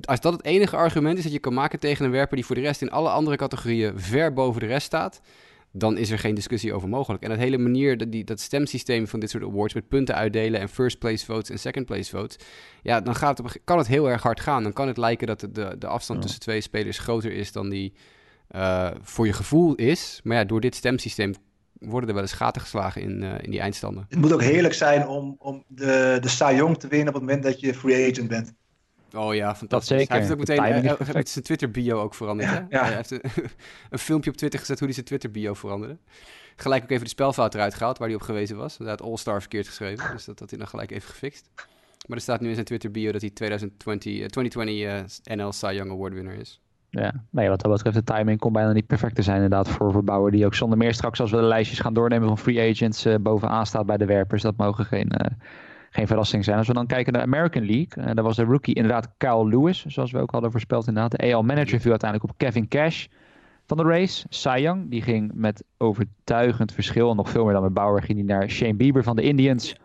als dat het enige argument is dat je kan maken tegen een werper die voor de rest in alle andere categorieën ver boven de rest staat, dan is er geen discussie over mogelijk. En dat hele manier, dat, die, dat stemsysteem van dit soort awards met punten uitdelen en first place votes en second place votes, ja, dan gaat het op, kan het heel erg hard gaan. Dan kan het lijken dat de, de, de afstand tussen twee spelers groter is dan die uh, voor je gevoel is. Maar ja, door dit stemsysteem worden er wel eens gaten geslagen in, uh, in die eindstanden. Het moet ook heerlijk zijn om, om de, de Cy Young te winnen op het moment dat je free agent bent. Oh ja, fantastisch. Zeker. Hij heeft ook meteen uh, heeft zijn Twitter bio ook veranderd. Hè? Ja. Hij heeft een, (laughs) een, filmpje op Twitter gezet hoe hij zijn Twitter bio veranderde. Gelijk ook even de spelfout eruit gehaald waar hij op gewezen was. Hij had All-Star verkeerd geschreven, dus dat had hij dan gelijk even gefixt. Maar er staat nu in zijn Twitter bio dat hij 2020, uh, 2020 NL Cy Young Award winner is. Ja, nee, wat dat betreft, de timing kon bijna niet perfect te zijn inderdaad voor verbouwer die ook zonder meer straks als we de lijstjes gaan doornemen van free agents uh, bovenaan staat bij de werpers. Dat mogen geen, uh, geen verrassing zijn. Als we dan kijken naar de American League, uh, daar was de rookie inderdaad Kyle Lewis, zoals we ook hadden voorspeld inderdaad. De AL manager viel uiteindelijk op Kevin Cash van de race. Cy Young, die ging met overtuigend verschil, en nog veel meer dan met Bauer, ging hij naar Shane Bieber van de Indians.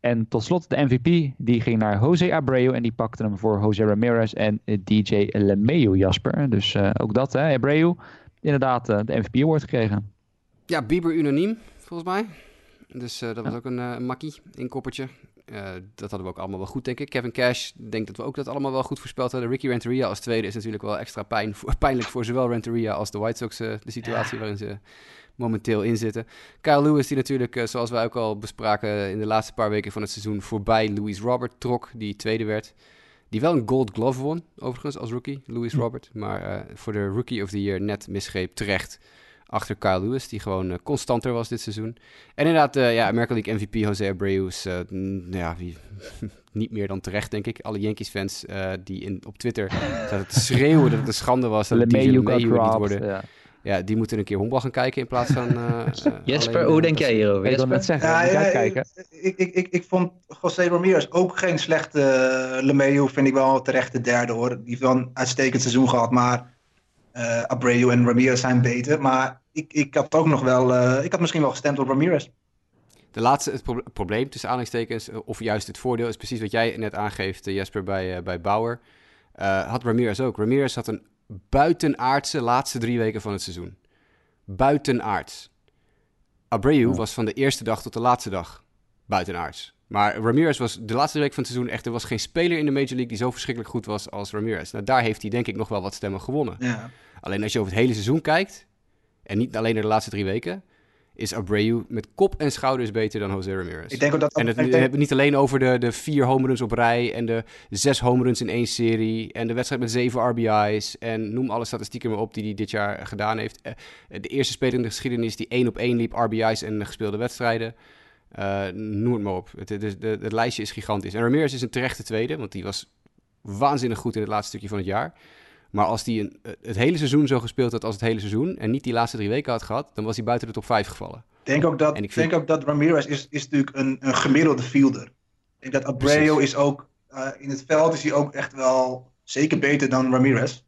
En tot slot de MVP, die ging naar Jose Abreu en die pakte hem voor Jose Ramirez en DJ LeMayo Jasper. Dus uh, ook dat, hè, Abreu, inderdaad uh, de MVP award gekregen. Ja, Bieber unaniem, volgens mij. Dus uh, dat was ook een makkie, inkoppertje. Dat hadden we ook allemaal wel goed, denk ik. Kevin Cash, denk dat we ook dat allemaal wel goed voorspeld hadden. Ricky Renteria als tweede is natuurlijk wel extra pijn, (laughs) pijnlijk voor zowel Renteria als de White Sox, de situatie waarin ze momenteel in zitten. Kyle Lewis, die natuurlijk, uh, zoals wij ook al bespraken in de laatste paar weken van het seizoen, voorbij Louis Robert trok, die tweede werd. Die wel een Gold Glove won, overigens, als rookie, Louis hm. Robert. Maar uh, voor de Rookie of the Year net misgreep terecht achter Kyle Lewis, die gewoon uh, constanter was dit seizoen. En inderdaad, ja, American League MVP Jose Abreu is ja, wie, (laughs) niet meer dan terecht, denk ik. Alle Yankees-fans die in, op Twitter (laughs) zaten te schreeuwen dat het een schande was dat DJ LeMayu niet worden... Ja ja, die moeten een keer honkbal gaan kijken in plaats van... (laughs) Uh, Jesper, hoe denk jij hierover? Ik wil net zeggen, ja, ja, kijken. Ik, ik, ik, ik vond José Ramirez ook geen slechte... Uh, Lemeo vind ik wel terecht de derde hoor. Die heeft wel een uitstekend seizoen gehad, maar... Uh, Abreu en Ramirez zijn beter. Maar ik, ik had ook nog wel... Uh, ik had misschien wel gestemd op Ramirez. De laatste, het pro probleem tussen aanhalingstekens, of juist het voordeel, is precies wat jij net aangeeft, Jesper, bij, bij Bauer. had Ramirez ook. Ramirez had een buitenaardse laatste drie weken van het seizoen. Buitenaards. Abreu was van de eerste dag tot de laatste dag buitenaards. Maar Ramirez was de laatste week van het seizoen echt... er was geen speler in de Major League die zo verschrikkelijk goed was als Ramirez. Nou, daar heeft hij denk ik nog wel wat stemmen gewonnen. Ja. Alleen als je over het hele seizoen kijkt... en niet alleen de laatste drie weken is Abreu met kop en schouders beter dan Jose Ramirez. Ik denk dat, en dat, we hebben niet alleen over de, de vier home runs op rij en de zes home runs in één serie en de wedstrijd met zeven RBI's en noem alle statistieken maar op die hij dit jaar gedaan heeft. Eh, de eerste speler in de geschiedenis die één op één liep, RBI's en gespeelde wedstrijden. Uh, noem het maar op. Het, het, het, lijstje is gigantisch. En Ramirez is een terechte tweede, want die was waanzinnig goed in het laatste stukje van het jaar. Maar als hij het hele seizoen zo gespeeld had als het hele seizoen... en niet die laatste drie weken had gehad... dan was hij buiten de top 5 gevallen. Ik denk ook dat, ik denk ook dat Ramirez is, is natuurlijk een, een gemiddelde fielder. Ik denk dat Abreu is ook... Uh, in het veld is hij ook echt wel zeker beter dan Ramirez.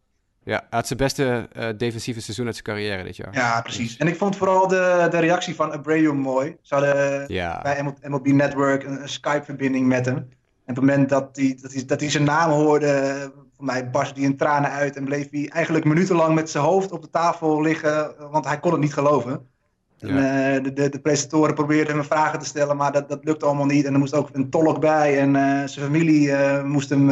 Ja, hij had zijn beste uh, defensieve seizoen uit zijn carrière dit jaar. Ja, precies. En ik vond vooral de, de reactie van Abreu mooi. Ze hadden ja. bij MLB Network een, een Skype-verbinding met hem. En op het moment dat hij, dat, hij, dat hij zijn naam hoorde voor mij barstte hij in tranen uit en bleef hij eigenlijk minutenlang met zijn hoofd op de tafel liggen, want hij kon het niet geloven. En, uh, de, de, de, presentatoren probeerden hem vragen te stellen, maar dat, dat lukte allemaal niet. En er moest ook een tolk bij en uh, zijn familie uh, moest hem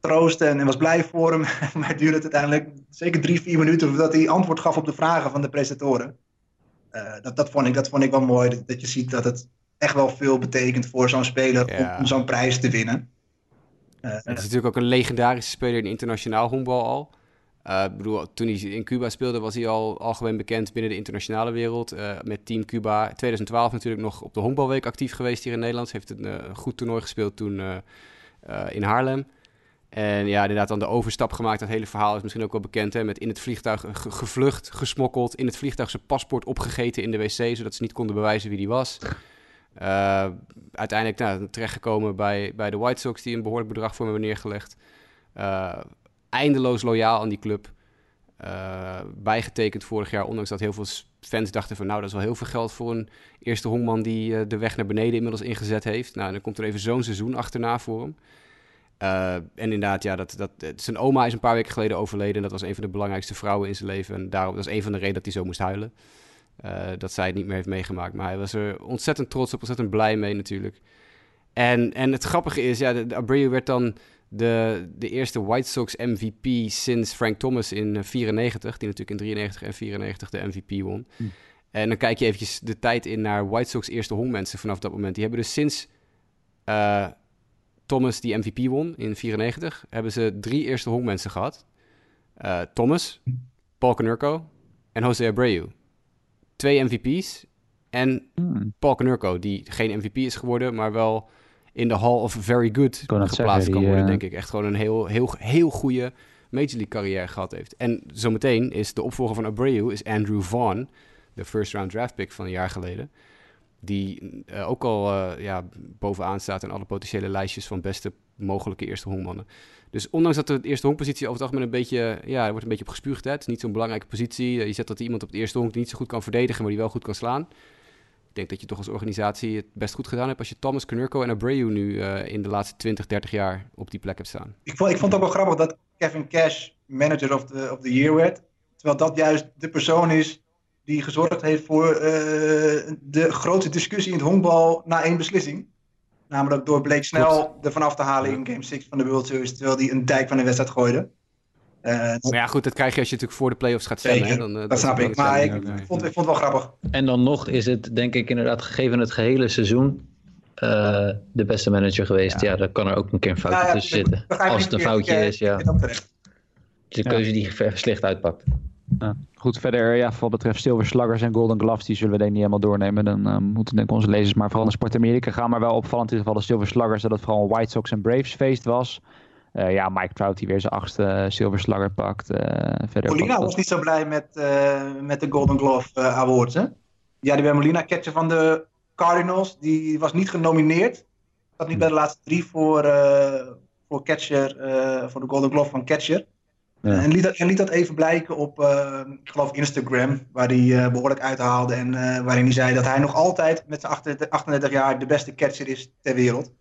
troosten en was blij voor hem. (laughs) maar het duurde uiteindelijk zeker drie, vier minuten voordat hij antwoord gaf op de vragen van de presentatoren. dat, dat, vond ik, dat vond ik wel mooi, dat, dat je ziet dat het echt wel veel betekent voor zo'n speler om, om zo'n prijs te winnen. Uh, het is natuurlijk ook een legendarische speler in internationaal honkbal al. Uh, bedoel, toen hij in Cuba speelde, was hij al algemeen bekend binnen de internationale wereld. Uh, met Team Cuba. 2012 natuurlijk nog op de honkbalweek actief geweest hier in Nederland. Heeft een goed toernooi gespeeld toen in Haarlem. En ja, inderdaad dan de overstap gemaakt. Dat hele verhaal is misschien ook wel bekend. Hè? Met in het vliegtuig gevlucht, gesmokkeld. In het vliegtuig zijn paspoort opgegeten in de wc. Zodat ze niet konden bewijzen wie die was. Uh, uiteindelijk nou, terechtgekomen bij, bij de White Sox, die een behoorlijk bedrag voor me hebben neergelegd. Uh, eindeloos loyaal aan die club. Uh, bijgetekend vorig jaar, ondanks dat heel veel fans dachten van... nou, dat is wel heel veel geld voor een eerste hongman die de weg naar beneden inmiddels ingezet heeft. Nou, dan komt er even zo'n seizoen achterna voor hem. en inderdaad, ja, dat, dat, zijn oma is een paar weken geleden overleden. En dat was een van de belangrijkste vrouwen in zijn leven. En daarom, dat is een van de redenen dat hij zo moest huilen. Dat zij het niet meer heeft meegemaakt. Maar hij was er ontzettend trots op, ontzettend blij mee natuurlijk. En, en het grappige is, ja, de, de Abreu werd dan de, de eerste White Sox MVP sinds Frank Thomas in 94, die natuurlijk in 93 en 94 de MVP won. Hm. En dan kijk je eventjes de tijd in naar White Sox eerste honkmensen vanaf dat moment. Die hebben dus sinds uh, Thomas die MVP won in 94, hebben ze drie eerste honkmensen gehad. Uh, Thomas, Paul Konerko en Jose Abreu. Twee MVP's en hmm. Paul Konerko, die geen MVP is geworden, maar wel in de Hall of Very Good geplaatst kan worden, uh... denk ik. Echt gewoon een heel, heel, heel goede Major League carrière gehad heeft. En zometeen is de opvolger van Abreu is Andrew Vaughn, de first round draft pick van een jaar geleden. Die uh, ook al uh, ja, bovenaan staat in alle potentiële lijstjes van beste mogelijke eerste honkmannen. Dus ondanks dat de eerste honkpositie over het algemeen een beetje, ja, er wordt een beetje op gespuugd. Het is niet zo'n belangrijke positie. Je zet dat iemand op het eerste honk die niet zo goed kan verdedigen, maar die wel goed kan slaan ik denk dat je toch als organisatie het best goed gedaan hebt als je Thomas Knurko en Abreu nu uh, in de laatste 20, 30 jaar op die plek hebt staan. Ik vond, ik vond het ook wel grappig dat Kevin Cash manager of the, of the year werd. Terwijl dat juist de persoon is die gezorgd heeft voor uh, de grootste discussie in het honkbal na één beslissing. Namelijk door Blake Snell er vanaf te halen in Game 6 van de World Series, terwijl hij een dijk van de wedstrijd gooide. Uh, maar ja, goed, dat krijg je als je natuurlijk voor de playoffs gaat stellen. Dan, uh, dat snap ik, maar ik, vond, ik vond het wel grappig. En dan nog is het, denk ik, inderdaad, gegeven het gehele seizoen, uh, de beste manager geweest. Ja. ja, daar kan er ook een keer een foutje ja, ja, tussen zitten. Als het een foutje is, ja. De keuze die slecht uitpakt. Ja. Goed, verder, ja, wat betreft Silver Sluggers en Golden Gloves, die zullen we denk ik niet helemaal doornemen. Dan uh, moeten denk ik onze lezers maar vooral naar Sport Amerika gaan. Maar wel opvallend in ieder geval de Silver Sluggers, dat het vooral een White Sox en Braves feest was. Uh, ja, Mike Trout die weer zijn achtste zilverslagger pakt. Uh, verder Molina was niet zo blij met, met de Golden Glove Awards, hè? Ja, die bij Molina, catcher van de Cardinals, die was niet genomineerd. Dat niet bij de laatste drie voor, voor catcher, voor de Golden Glove van catcher. Ja. En, liet dat, en liet dat even blijken op, ik geloof, Instagram, waar hij behoorlijk uithaalde. En waarin hij zei dat hij nog altijd met zijn 38, 38 jaar de beste catcher is ter wereld.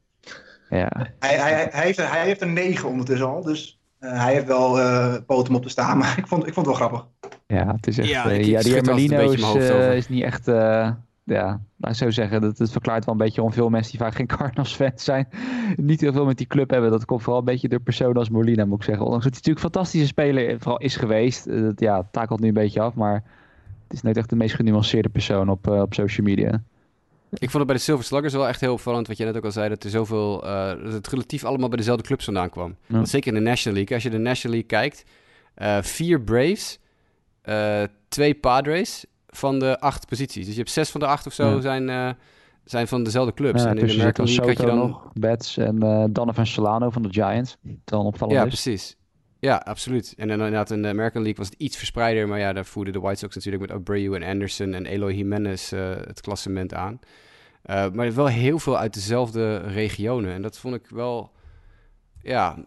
Ja. Hij, hij, hij, heeft, hij heeft een 9 ondertussen al, dus uh, hij heeft wel uh, poten op te staan, (laughs) maar ik vond, ik vond het wel grappig. Ja, het is echt, ja, uh, ja die Hermelino is, is niet echt, ja, laat ik zo zeggen, dat, het verklaart wel een beetje om veel mensen die vaak geen (laughs) Cardinals fans zijn, niet heel veel met die club hebben. Dat komt vooral een beetje door personen als Molina, moet ik zeggen. Ondanks dat hij natuurlijk een fantastische speler vooral is geweest, dat ja, takelt nu een beetje af, maar het is net echt de meest genuanceerde persoon op, op social media. Ik vond het bij de Silver Sluggers wel echt heel opvallend, wat je net ook al zei, dat er zoveel, uh, dat het relatief allemaal bij dezelfde clubs vandaan kwam. Want zeker in de National League, als je de National League kijkt, uh, vier Braves, twee Padres van de acht posities. Dus je hebt zes van de acht of zo ja. zijn, zijn van dezelfde clubs. Ja, en in de American League had je dan... nog, Bats en Donovan Solano van de Giants. Dan opvallend Ja, is. precies. Ja, absoluut. En dan inderdaad in de American League was het iets verspreider. Maar ja, daar voerden de White Sox natuurlijk met Abreu en Anderson en Eloy Jimenez uh, het klassement aan. Uh, maar wel heel veel uit dezelfde regionen. En dat vond ik wel, ja,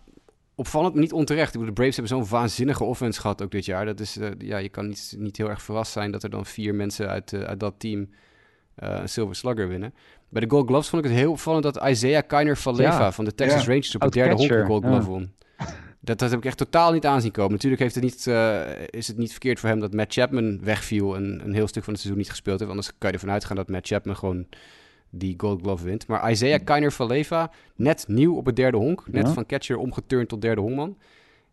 opvallend, maar niet onterecht. Ik bedoel, de Braves hebben zo'n waanzinnige offense gehad ook dit jaar. Dat is, uh, ja, je kan niet, niet heel erg verrast zijn dat er dan vier mensen uit, uit dat team een Silver Slugger winnen. Bij de Gold Gloves vond ik het heel opvallend dat Isaiah Kiner Valeva ja, van de Texas ja. Rangers op de derde honk Gold Glove ja. won. Dat, dat heb ik echt totaal niet aanzien komen. Natuurlijk heeft het niet, uh, is het niet verkeerd voor hem dat Matt Chapman wegviel en een heel stuk van het seizoen niet gespeeld heeft. Anders kan je ervan uitgaan dat Matt Chapman gewoon die Gold Glove wint. Maar Isaiah Kiner Valeva, net nieuw op het derde honk. Net ja. van catcher omgeturnd tot derde honkman.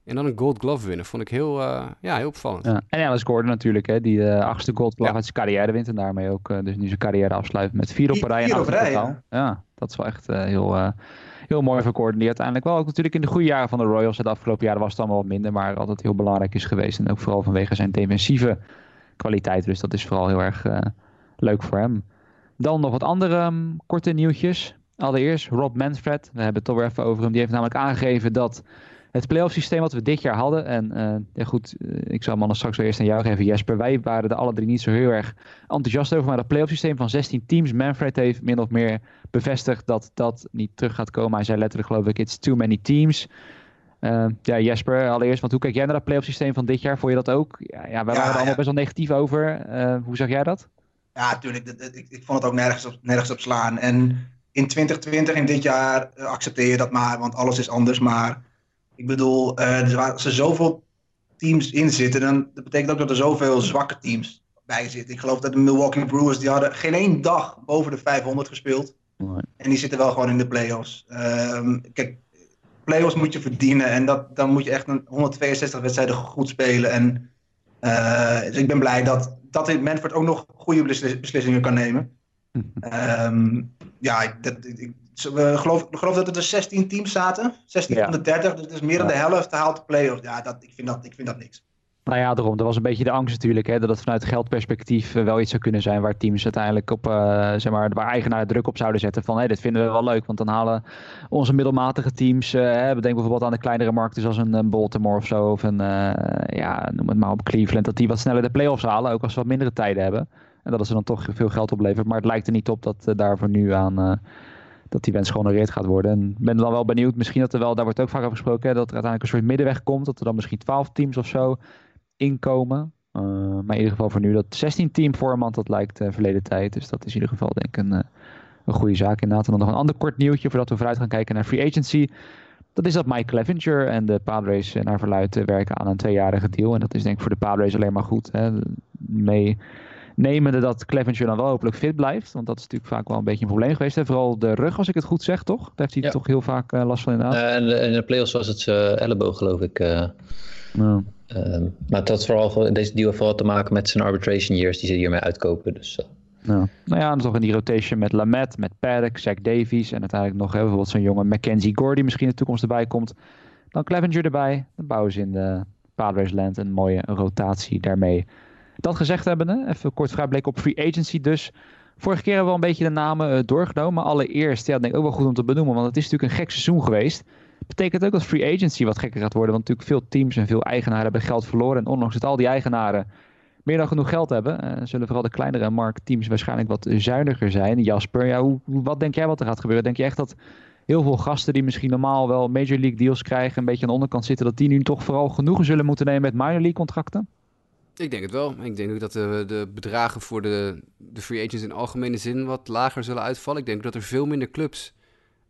En dan een Gold Glove winnen. Vond ik heel, uh, ja, heel opvallend. Ja. En Alice Gordon natuurlijk, hè, die de achtste Gold Glove ja. uit zijn carrière wint. En daarmee ook uh, dus nu zijn carrière afsluit met vier op een rij. Vier op rij, ja. ja. dat is wel echt uh, heel heel mooi verkoord. Die uiteindelijk wel ook natuurlijk in de goede jaren van de Royals. De afgelopen jaren was het allemaal wat minder. Maar altijd heel belangrijk is geweest. En ook vooral vanwege zijn defensieve kwaliteit. Dus dat is vooral heel erg uh, leuk voor hem. Dan nog wat andere um, korte nieuwtjes. Allereerst Rob Manfred. We hebben het toch weer even over hem. Die heeft namelijk aangegeven dat het playoff systeem wat we dit jaar hadden. En uh, ja goed, uh, ik zal mannen straks wel eerst aan jou geven, Jesper. Wij waren er alle drie niet zo heel erg enthousiast over. Maar het playoff systeem van 16 teams. Manfred heeft min of meer bevestigd dat dat niet terug gaat komen. Hij zei letterlijk geloof ik, it's too many teams. Uh, ja, Jesper, allereerst, want hoe kijk jij naar het playoff systeem van dit jaar? Vond je dat ook? Ja, ja wij waren ja, er allemaal ja. best wel negatief over. hoe zag jij dat? Ja, natuurlijk. Ik, ik, vond het ook nergens op, nergens op slaan. En in 2020, in dit jaar, accepteer je dat maar, want alles is anders. Maar ik bedoel, uh, als er zoveel teams in zitten, dan dat betekent ook dat er zoveel zwakke teams bij zit. Ik geloof dat de Milwaukee Brewers, die hadden geen één dag boven de 500 gespeeld. En die zitten wel gewoon in de playoffs. Um, kijk, playoffs moet je verdienen. En dat, dan moet je echt een 162 wedstrijden goed spelen. En uh, dus ik ben blij dat, dat Manfred ook nog goede beslissingen kan nemen. um, (laughs) ja, dat, ik, we geloof, geloof dat er dus 16 teams zaten. 16 van de 30. Dus, dus meer dan de helft haalt de playoffs. Ja, dat, ik, vind dat, ik vind dat niks. Nou ja, daarom. Er was een beetje de angst natuurlijk. Hè, dat het vanuit geldperspectief eh, wel iets zou kunnen zijn waar teams uiteindelijk op, uh, zeg maar, waar eigenaar druk op zouden zetten. Van hé, dit vinden we wel leuk. Want dan halen onze middelmatige teams, uh, hè, denk bijvoorbeeld aan de kleinere markten zoals een, een Baltimore of zo. Of een, ja, noem het maar op Cleveland. Dat die wat sneller de playoffs halen. Ook als ze wat mindere tijden hebben. En dat ze dan toch veel geld oplevert. Maar het lijkt er niet op dat daarvoor nu aan dat die wens gehonoreerd gaat worden. En ben dan wel benieuwd, misschien dat er wel, daar wordt ook vaak over gesproken, hè, dat er uiteindelijk een soort middenweg komt. Dat er dan misschien 12 teams of zo inkomen. Uh, maar in ieder geval voor nu dat 16 team format, dat lijkt uh, verleden tijd. Dus dat is in ieder geval denk ik een, uh, een goede zaak inderdaad. En dan nog een ander kort nieuwtje voordat we vooruit gaan kijken naar free agency. Dat is dat Mike Clevenger en de Padres naar verluid werken aan een tweejarige deal. En dat is denk ik voor de Padres alleen maar goed. Hè. Mee nemende dat Clevenger dan wel hopelijk fit blijft. Want dat is natuurlijk vaak wel een beetje een probleem geweest. Hè. Vooral de rug, als ik het goed zeg, toch? Daar heeft hij toch heel vaak last van inderdaad. en in de playoffs was het zijn elleboog, geloof ik. Nou. Ehm, maar dat vooral, deze deal vooral te maken met zijn arbitration years die ze hiermee uitkopen. Dus, uh. nou. nou ja, dan toch in die rotation met Lamet, met Paddock, Zach Davies en uiteindelijk nog heel bijvoorbeeld zo'n jonge Mackenzie Gore die misschien in de toekomst erbij komt. Dan Clevenger erbij. Dan bouwen ze in de Padres Land een mooie rotatie daarmee. Dat gezegd hebben, even kort vooruitblik op free agency dus. Vorige keer hebben we wel een beetje de namen uh, doorgenomen. Maar allereerst, ja, denk ik ook wel goed om te benoemen. Want het is natuurlijk een gek seizoen geweest betekent ook dat free agency wat gekker gaat worden. Want natuurlijk veel teams en veel eigenaren hebben geld verloren. En ondanks dat al die eigenaren meer dan genoeg geld hebben, uh, zullen vooral de kleinere marktteams waarschijnlijk wat zuiniger zijn. Jasper, ja, hoe, wat denk jij wat er gaat gebeuren? Denk je echt dat heel veel gasten die misschien normaal wel Major League deals krijgen, een beetje aan de onderkant zitten, dat die nu toch vooral genoegen zullen moeten nemen met Minor League contracten? Ik denk het wel. Ik denk ook dat de, de bedragen voor de, de free agents in algemene zin wat lager zullen uitvallen. Ik denk dat er veel minder clubs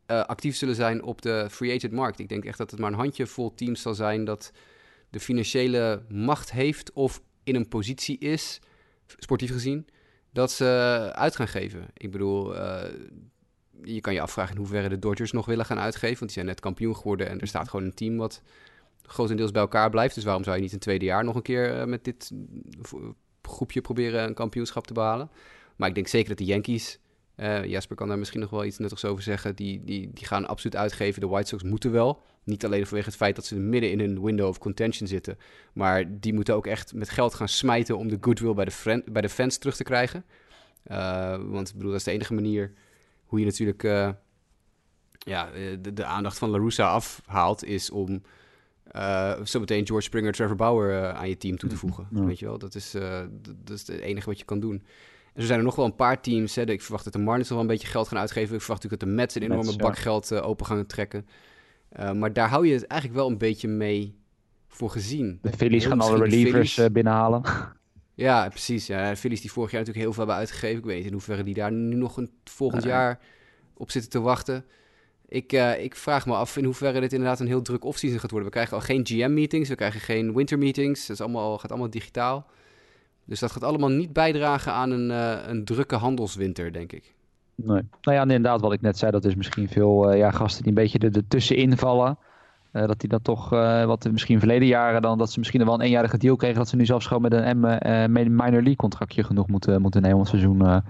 uh, actief zullen zijn op de free agent markt. Ik denk echt dat het maar een handjevol teams zal zijn dat de financiële macht heeft of in een positie is, sportief gezien, dat ze uit gaan geven. Ik bedoel, uh, je kan je afvragen in hoeverre de Dodgers nog willen gaan uitgeven, want die zijn net kampioen geworden en er staat gewoon een team wat grotendeels bij elkaar blijft. Dus waarom zou je niet een tweede jaar nog een keer uh, met dit groepje proberen een kampioenschap te behalen? Maar ik denk zeker dat de Yankees uh, Jasper kan daar misschien nog wel iets nuttigs over zeggen. Die, die, die gaan absoluut uitgeven. De White Sox moeten wel. Niet alleen vanwege het feit dat ze midden in een window of contention zitten. Maar die moeten ook echt met geld gaan smijten om de goodwill bij de, bij de fans terug te krijgen. Uh, want ik bedoel, dat is de enige manier hoe je natuurlijk uh, ja, de, de, aandacht van LaRussa afhaalt. Is om zometeen George Springer, Trevor Bauer aan je team toe te voegen. Weet je wel, dat is, dat is het enige wat je kan doen. En zo zijn er nog wel een paar teams. Hè. Ik verwacht dat de Marlins nog wel een beetje geld gaan uitgeven. Ik verwacht natuurlijk dat de Mets een enorme bak geld uh, open gaan trekken. Uh, maar daar hou je het eigenlijk wel een beetje mee voor gezien. De Phillies gaan alle relievers uh, binnenhalen. Ja, precies. Ja. De Phillies die vorig jaar natuurlijk heel veel hebben uitgegeven. Ik weet niet in hoeverre die daar nu nog een volgend jaar op zitten te wachten. Ik, ik vraag me af in hoeverre dit inderdaad een heel druk offseason gaat worden. We krijgen al geen GM-meetings, we krijgen geen winter-meetings. Dat is allemaal, gaat allemaal digitaal. Dus dat gaat allemaal niet bijdragen aan een, uh, een drukke handelswinter, denk ik. Nee. Nou ja, inderdaad, wat ik net zei, dat is misschien veel uh, ja, gasten die een beetje ertussenin vallen. Uh, dat die dan toch, wat misschien verleden jaren dan, dat ze misschien wel een eenjarige deal kregen, dat ze nu zelfs gewoon met een M, minor league contractje genoeg moeten, moeten nemen om het seizoen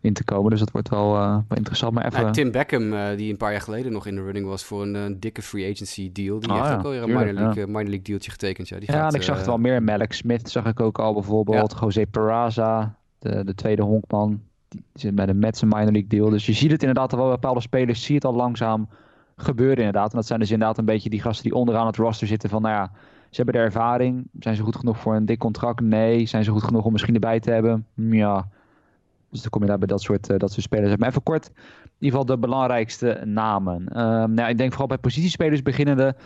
in te komen. Dus dat wordt wel, uh, wel interessant. Maar even... Tim Beckham, uh, die een paar jaar geleden nog in de running was voor een, een dikke free agency deal. Die oh, heeft ja, ook alweer een minor league, ja. minor league dealtje getekend. Ja, die ja gaat, en ik zag het wel meer. Malik Smith zag ik ook al bijvoorbeeld. José Peraza, de, de tweede honkman. Die zit bij de Mets een minor league deal. Dus je ziet het inderdaad al wel bepaalde spelers. Zie het al langzaam gebeuren inderdaad. En dat zijn dus inderdaad een beetje die gasten die onderaan het roster zitten van nou ja... Ze hebben de ervaring. Zijn ze goed genoeg voor een dik contract? Nee. Zijn ze goed genoeg om misschien erbij te hebben? Ja, dus dan kom je daar bij dat soort, uh, dat soort spelers. Maar even kort, in ieder geval de belangrijkste namen. Um, nou, ik denk vooral bij positiespelers beginnende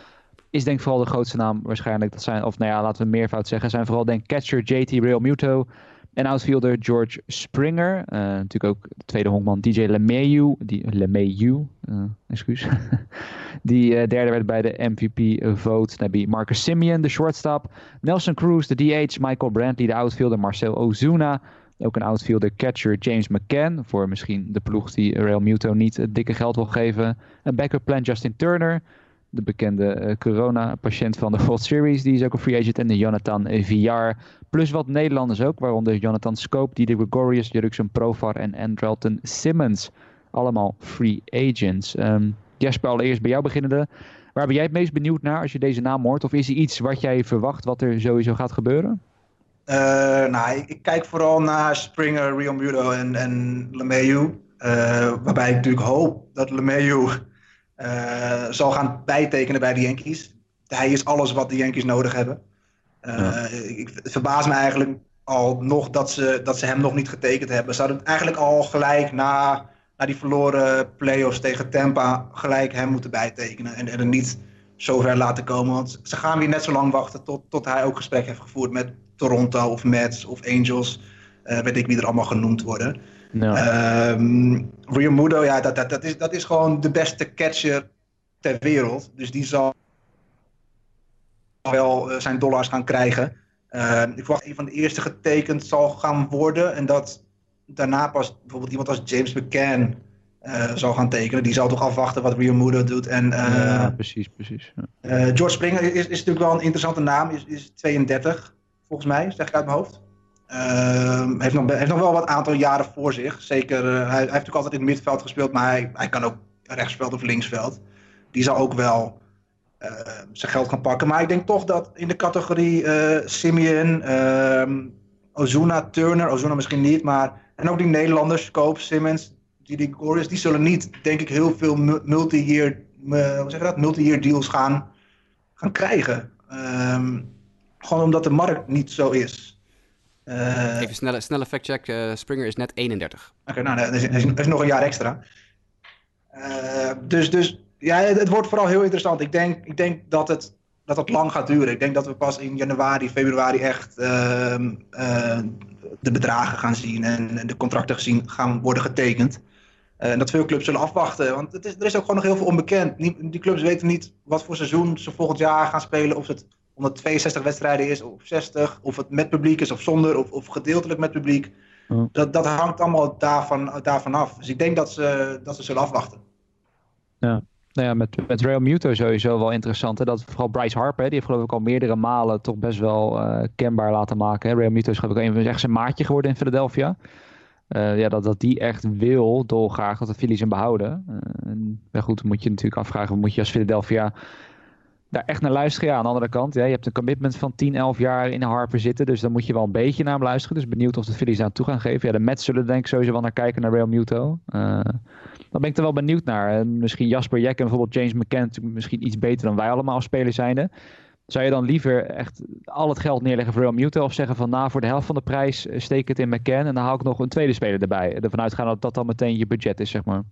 is denk ik vooral de grootste naam waarschijnlijk. Dat zijn, of nou ja, laten we meervoud zeggen, zijn vooral denk catcher JT Real Muto. En outfielder George Springer. Uh, natuurlijk ook de tweede honkman DJ LeMayu. Die, LeMayu, uh, excuus. (laughs) die derde werd bij de MVP-vote. Dan heb Marcus Simeon, de shortstop. Nelson Cruz, de DH. Michael Brantley, de outfielder. Marcel Ozuna. Ook een outfielder catcher James McCann. Voor misschien de ploeg die Real Muto niet het dikke geld wil geven. Een backup plan Justin Turner. De bekende uh, corona-patiënt van de World Series. Die is ook een free agent. En de Jonathan Villar. Plus wat Nederlanders ook. Waaronder Jonathan Scope, Didi Gregorius, Juruksen Provar en Andrelton Simmons. Allemaal free agents. Um, Jesper, allereerst bij jou beginnende. Waar ben jij het meest benieuwd naar als je deze naam hoort? Of is er iets wat jij verwacht wat er sowieso gaat gebeuren? Uh, nou, ik, ik, kijk vooral naar Springer, Real Muto en, en LeMayu. Uh, waarbij ik natuurlijk hoop dat LeMayu uh, zal gaan bijtekenen bij de Yankees. Hij is alles wat de Yankees nodig hebben. Ja. Ik, het verbaast me eigenlijk al nog dat ze, dat ze hem nog niet getekend hebben. Ze hadden eigenlijk al gelijk na, na die verloren playoffs tegen Tampa gelijk hem moeten bijtekenen. En, en er niet zover laten komen. Want ze gaan weer net zo lang wachten tot, tot hij ook gesprek heeft gevoerd met Toronto of Mets of Angels. Uh, weet ik wie er allemaal genoemd worden. Ja. Um, Rio Mudo, ja, dat, dat, dat, is, dat is gewoon de beste catcher ter wereld. Dus die zal wel uh, zijn dollars gaan krijgen. Uh, ik verwacht een van de eerste getekend zal gaan worden. En dat daarna pas bijvoorbeeld iemand als James McCann uh, zal gaan tekenen. Die zal toch afwachten wat Rio Mudo doet. En, ja, precies, precies. Ja. George Springer is, is natuurlijk wel een interessante naam. Is, is 32 volgens mij, zeg ik uit mijn hoofd. Uh, heeft, nog, heeft nog wel wat aantal jaren voor zich. Zeker, uh, hij, hij, heeft natuurlijk altijd in het middenveld gespeeld, maar hij, hij kan ook rechtsveld of linksveld. Die zal ook wel uh, zijn geld gaan pakken. Maar ik denk toch dat in de categorie uh, Simeon, ehm, Ozuna, Turner, Ozuna misschien niet, maar en ook die Nederlanders, Koop, Simmons, die, die die zullen niet, denk ik, heel veel multi-year, hoe zeg je dat, multi-year deals gaan, gaan krijgen. Um, gewoon omdat de markt niet zo is. Uh, Even snelle, snelle factcheck. Uh, Springer is net 31. Oké, okay, nou, dat is, is, nog een jaar extra. Uh, dus, dus ja, het, wordt vooral heel interessant. Ik denk, ik denk dat, het, dat het lang gaat duren. Ik denk dat we pas in januari, februari echt ehm, de bedragen gaan zien en, de contracten gezien gaan worden getekend. En dat veel clubs zullen afwachten. Want het is, er is ook gewoon nog heel veel onbekend. Die clubs weten niet wat voor seizoen ze volgend jaar gaan spelen. Of het 162 wedstrijden is of 60, of het met publiek is of zonder, of, of gedeeltelijk met publiek. Dat, dat hangt allemaal daarvan, daarvan af. Dus ik denk dat ze, dat ze zullen afwachten. Ja. Nou ja, met, met Real Muto sowieso wel interessant. Hè? Dat vooral Bryce Harper, die heeft geloof ik al meerdere malen toch best wel uh, kenbaar laten maken. Hè? Real Muto is geloof ik een, echt zijn maatje geworden in Philadelphia. Uh, ja, dat, dat die echt wil, dolgraag, dat de Phillies hem behouden. Uh, en, ja, goed, moet je natuurlijk afvragen, moet je als Philadelphia daar echt naar luisteren. Ja, aan de andere kant, ja, je hebt een commitment van 10, 11 jaar in Harper zitten. Dus dan moet je wel een beetje naar hem luisteren. Dus benieuwd of de Phillies daar toe gaan geven. Ja, de Mets zullen denk ik sowieso wel naar kijken naar Real Muto. Uh, dan ben ik er wel benieuwd naar. En misschien Jasper Jek en bijvoorbeeld James McCann misschien iets beter dan wij allemaal als spelers zijnde. Zou je dan liever echt al het geld neerleggen voor Real Muto? Of zeggen van nou, voor de helft van de prijs steek het in McCann. En dan haal ik nog een tweede speler erbij. Ervan uitgaan dat dat dan meteen je budget is, zeg maar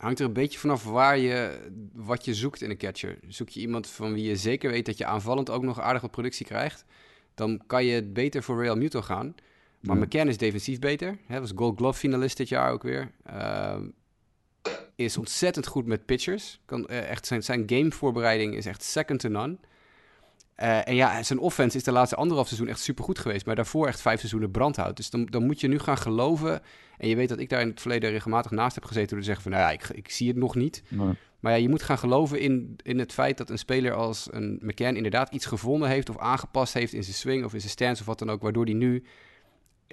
hangt er een beetje vanaf waar je, wat je zoekt in een catcher. Zoek je iemand van wie je zeker weet dat je aanvallend ook nog aardig wat productie krijgt, dan kan je het beter voor Real Muto gaan. Maar ja. McCann is defensief beter. Hij was Gold Glove finalist dit jaar ook weer. Uh, is ontzettend goed met pitchers. Kan, uh, echt zijn, zijn gamevoorbereiding is echt second to none. Uh, en ja, zijn offense is de laatste anderhalf seizoen echt supergoed geweest. Maar daarvoor echt vijf seizoenen brandhout. Dus dan, dan moet je nu gaan geloven. En je weet dat ik daar in het verleden regelmatig naast heb gezeten. Door te zeggen van, nou ja, ik, ik zie het nog niet. Nee. Maar ja, je moet gaan geloven in, in het feit dat een speler als een McCann inderdaad iets gevonden heeft. Of aangepast heeft in zijn swing of in zijn stance of wat dan ook. Waardoor hij nu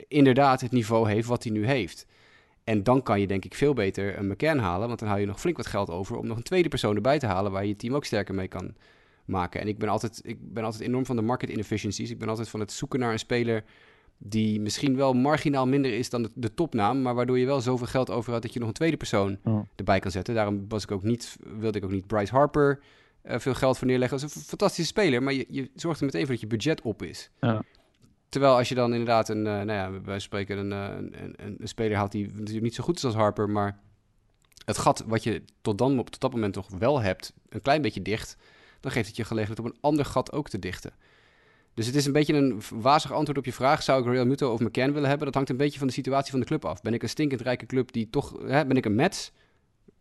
inderdaad het niveau heeft wat hij nu heeft. En dan kan je denk ik veel beter een McCann halen. Want dan hou je nog flink wat geld over om nog een tweede persoon erbij te halen. Waar je je team ook sterker mee kan maken. En ik ben altijd, ik ben altijd enorm van de market inefficiencies. Ik ben altijd van het zoeken naar een speler die misschien wel marginaal minder is dan de, de topnaam, maar waardoor je wel zoveel geld over had dat je nog een tweede persoon oh. erbij kan zetten. Daarom was ik ook niet, wilde ik ook niet Bryce Harper uh, veel geld voor neerleggen. Dat is een fantastische speler, maar je, je zorgt er meteen voor dat je budget op is. Ja. Terwijl als je dan inderdaad een, uh, nou ja, wij spreken een, uh, een, een, een, speler haalt die natuurlijk niet zo goed is als Harper, maar het gat wat je tot dan op tot dat moment toch wel hebt, een klein beetje dicht, dan geeft het je gelegenheid om een ander gat ook te dichten. Dus het is een beetje een wazig antwoord op je vraag. Zou ik Real Muto of McCann willen hebben? Dat hangt een beetje van de situatie van de club af. Ben ik een stinkend rijke club die toch... Hè, ben ik een Mets?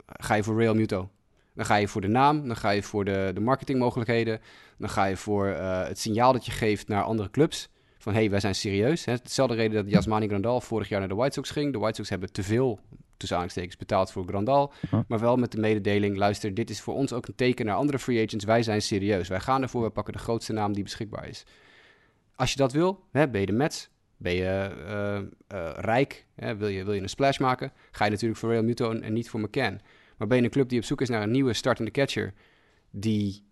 Ga je voor Real Muto. Dan ga je voor de naam, dan ga je voor de, de marketingmogelijkheden, dan ga je voor uh, het signaal dat je geeft naar andere clubs. Van hé, hey, wij zijn serieus. Hè? Hetzelfde reden dat Yasmani Grandal vorig jaar naar de White Sox ging. De White Sox hebben te veel, tussen aanstekens betaald voor Grandal. Maar wel met de mededeling, luister, dit is voor ons ook een teken naar andere free agents. Wij zijn serieus. Wij gaan ervoor, we pakken de grootste naam die beschikbaar is. Als je dat wil, hè, ben je de Mets, ben je uh, uh, rijk, hè, wil, je, wil je een splash maken, ga je natuurlijk voor Real Muto en, niet voor McCann. Maar ben je een club die op zoek is naar een nieuwe startende catcher die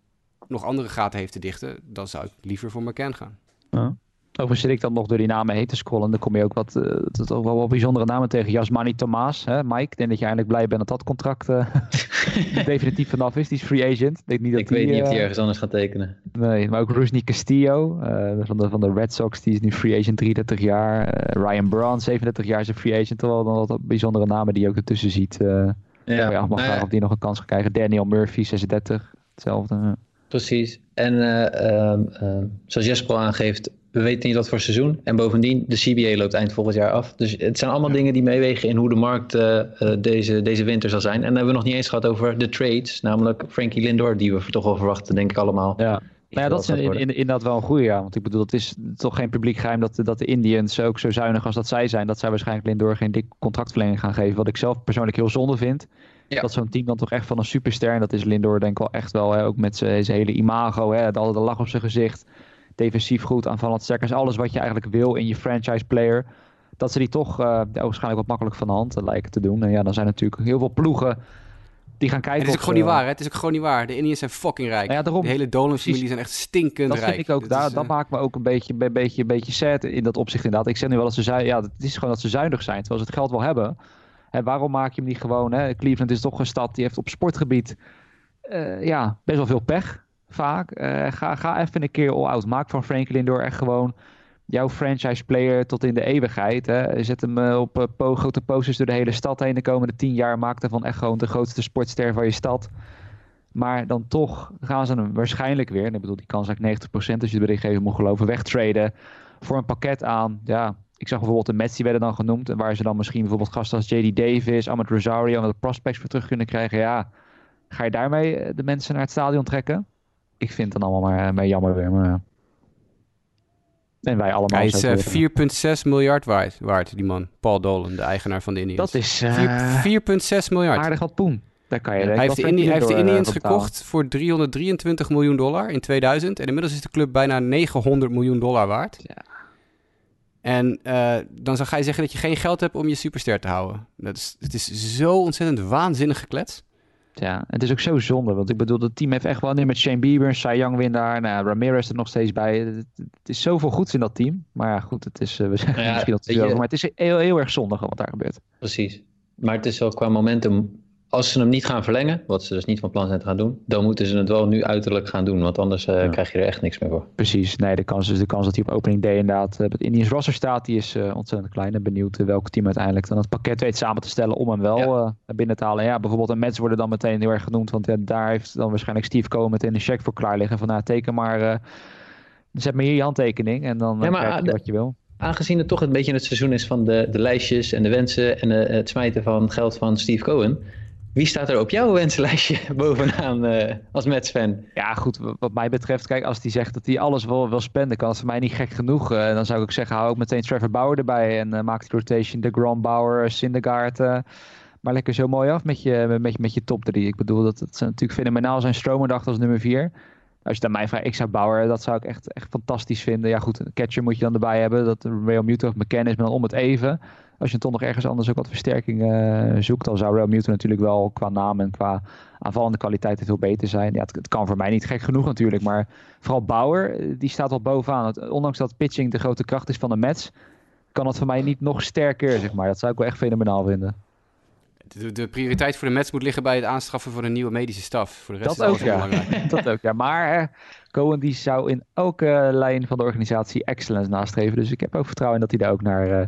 nog andere gaten heeft te dichten, dan zou ik liever voor McCann gaan. Ja. Overigens zit ik dan nog door die namen heen te scrollen. Dan kom je ook wat, uh, ook wel wat bijzondere namen tegen. Jasmani Thomas, hè, Mike. Ik denk dat je eindelijk blij bent dat dat contract uh, (laughs) definitief vanaf is. Die is free agent. Ik, niet dat ik weet niet of hij ergens anders gaat tekenen. Nee, maar ook Rusney Castillo van, de, van de Red Sox. Die is nu free agent, 33 jaar. Ryan Braun, 37 jaar, is een free agent. Terwijl dan wat bijzondere namen die je ook ertussen ziet. ja, ja mag nou, of die nog een kans gaan krijgen. Daniel Murphy, 36. Hetzelfde. Precies. En uh, zoals Jesper al aangeeft, we weten niet wat voor seizoen. En bovendien, de CBA loopt eind volgend jaar af. Dus het zijn allemaal dingen die meewegen in hoe de markt uh, deze, deze winter zal zijn. En dan hebben we nog niet eens gehad over de trades. Namelijk Frankie Lindor, die we toch wel verwachten, denk ik allemaal. Ja. Nou ja, dat is in, in, inderdaad wel een goede, ja. Want ik bedoel, het is toch geen publiek geheim dat, dat de Indians ook zo zuinig als dat zij zijn, dat zij waarschijnlijk Lindor geen dik contractverlenging gaan geven. Wat ik zelf persoonlijk heel zonde vind. Ja. Dat zo'n team dan toch echt van een superster, en dat is Lindor denk ik wel echt wel, hè, ook met zijn hele imago, hè, de, de lach op zijn gezicht defensief goed, aanvallend sterk. is alles wat je eigenlijk wil in je franchise player. Dat ze die toch uh, waarschijnlijk wat makkelijk van de hand lijken te doen. En ja, dan zijn natuurlijk heel veel ploegen die gaan kijken. Het is ook gewoon niet waar. Hè? Het is ook gewoon niet waar. De Indiërs zijn fucking rijk. Ja, daarom. De hele Dolan-familie zijn echt stinkend dat rijk. Dat vind ik ook. Daar, dat maakt me ook een beetje, een beetje, een beetje sad in dat opzicht inderdaad. Ik zeg nu wel dat ze zuinig, ja, het is gewoon dat ze zuinig zijn. Terwijl ze het geld wel hebben. En waarom maak je hem niet gewoon? Hè? Cleveland is toch een stad die heeft op sportgebied uh, ja, best wel veel pech vaak. Uh, ga, ga even een keer all-out. Maak van Franklin door echt gewoon jouw franchise player tot in de eeuwigheid. Hè. Zet hem uh, op uh, po grote posters door de hele stad heen de komende tien jaar. Maak ervan echt gewoon de grootste sportster van je stad. Maar dan toch gaan ze hem waarschijnlijk weer, en ik bedoel die kans eigenlijk 90% als je de berichtgeving moet geloven, wegtraden voor een pakket aan. Ja, ik zag bijvoorbeeld de Mets, werden dan genoemd. En waar ze dan misschien bijvoorbeeld gasten als J.D. Davis, Ahmed Rosario en de prospects voor terug kunnen krijgen. Ja, ga je daarmee de mensen naar het stadion trekken? Ik vind het dan allemaal maar, maar jammer weer. Maar... En wij allemaal. Hij is uh, eh, 4,6 miljard waard, waard, die man. Paul Dolan, de eigenaar van de Indians. Dat is... Uh, eh, 4,6 miljard. Aardig wat poen. Daar kan je hij, heeft de, Indi hij heeft de Indians gekocht voor 323 miljoen dollar in 2000. En inmiddels is de club bijna 900 miljoen dollar waard. Ja. En uh, dan ga je zeggen dat je geen geld hebt om je superster te houden. Dat is, het is zo ontzettend waanzinnig geklets. Ja, het is ook zo zonde. Want ik bedoel, het team heeft echt wel nu met Shane Bieber, Cy Young winnaar. Nou, Ramirez er nog steeds bij. Het, is zoveel goeds in dat team. Maar ja, goed, het is, uh, we (laughs) zeggen ja, misschien dat het maar het is heel, heel erg zonde wat daar gebeurt. Precies. Maar het is wel qua momentum als ze hem niet gaan verlengen, wat ze dus niet van plan zijn te gaan doen, dan moeten ze het wel nu uiterlijk gaan doen, want anders uh, krijg je er echt niks meer voor. Precies, nee, de kans, is de kans dat hij op opening day inderdaad uh, het Indians roster staat, die is uh, ontzettend klein. En benieuwd welk team uiteindelijk dan het pakket weet samen te stellen om hem wel ja. binnen te halen. Ja, bijvoorbeeld een Mets worden dan meteen heel erg genoemd, want ja, daar heeft dan waarschijnlijk Steve Cohen meteen een check voor klaar liggen van nou, teken maar, zet maar hier je handtekening en dan ja, maar, krijg je wat je wil aangezien het toch een beetje het seizoen is van de, de lijstjes en de wensen en het smijten van geld van Steve Cohen, wie staat er op jouw wensenlijstje (laughs) bovenaan uh, als Mets-fan? Ja, goed. Wat mij betreft, kijk, als hij zegt dat hij alles wil, wil spenden, kan het voor mij niet gek genoeg. Uh, dan zou ik zeggen, hou ook meteen Trevor Bauer erbij en uh, maak die rotation de Grand Bauer, Syndergaard. maar lekker zo mooi af met je, met, met je top drie. Ik bedoel, dat het natuurlijk fenomenaal zijn. Stromer dacht als nummer vier. Als je dan mij vraagt, ik zou Bauer, dat zou ik echt, echt fantastisch vinden. Ja goed, een catcher moet je dan erbij hebben. Dat Real Muto of McCann is, maar dan om het even als je toch nog ergens anders ook wat versterking uh, zoekt, dan zou Real Muto natuurlijk wel qua naam en qua aanvallende kwaliteiten veel beter zijn. Ja, het, het, kan voor mij niet gek genoeg natuurlijk, maar vooral Bauer, eh, die staat wel bovenaan. Het, ondanks dat pitching de grote kracht is van de Mets, kan het voor mij niet nog sterker, zeg maar. Dat zou ik wel echt fenomenaal vinden. De, de, prioriteit voor de Mets moet liggen bij het aanschaffen van een nieuwe medische staf. Voor de rest dat ook, ja. (laughs) dat ook, ja. Maar Cohen die zou in elke lijn van de organisatie excellence nastreven. Dus ik heb ook vertrouwen in dat hij daar ook naar, uh,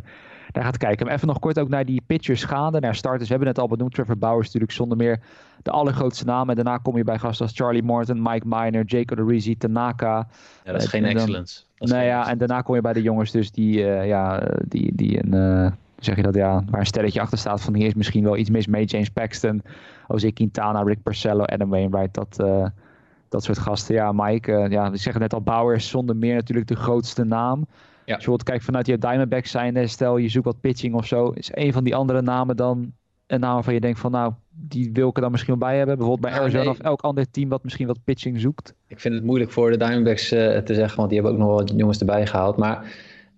daar gaat kijken. even nog kort ook naar die pitchers gaande, naar starters. We hebben het al benoemd. Trevor Bauer is natuurlijk zonder meer de allergrootste naam. En daarna kom je bij gasten als Charlie Morton, Mike Miner, Jake Odorizzi, Tanaka. Ja, dat is geen excellence. nou ja, en daarna kom je bij de jongens dus die, uh, ja, die, die een... Uh, zeg je dat ja, waar een stelletje achter staat van hier is misschien wel iets mis mee. James Paxton, Jose Quintana, Rick Porcello, Adam Wainwright, dat, dat soort gasten. Ja, Mike, ja, we zeggen net al, Bauer is zonder meer natuurlijk de grootste naam. Ja. Als je wilt kijken vanuit je Diamondbacks zijn, stel je zoekt wat pitching of zo, is een van die andere namen dan een naam waarvan je denkt van nou, die wil ik er dan misschien wel bij hebben. Bijvoorbeeld bij Arizona of elk ander team wat misschien wat pitching zoekt. Ik vind het moeilijk voor de Diamondbacks uh, te zeggen, want die hebben ook nog wel jongens erbij gehaald. Maar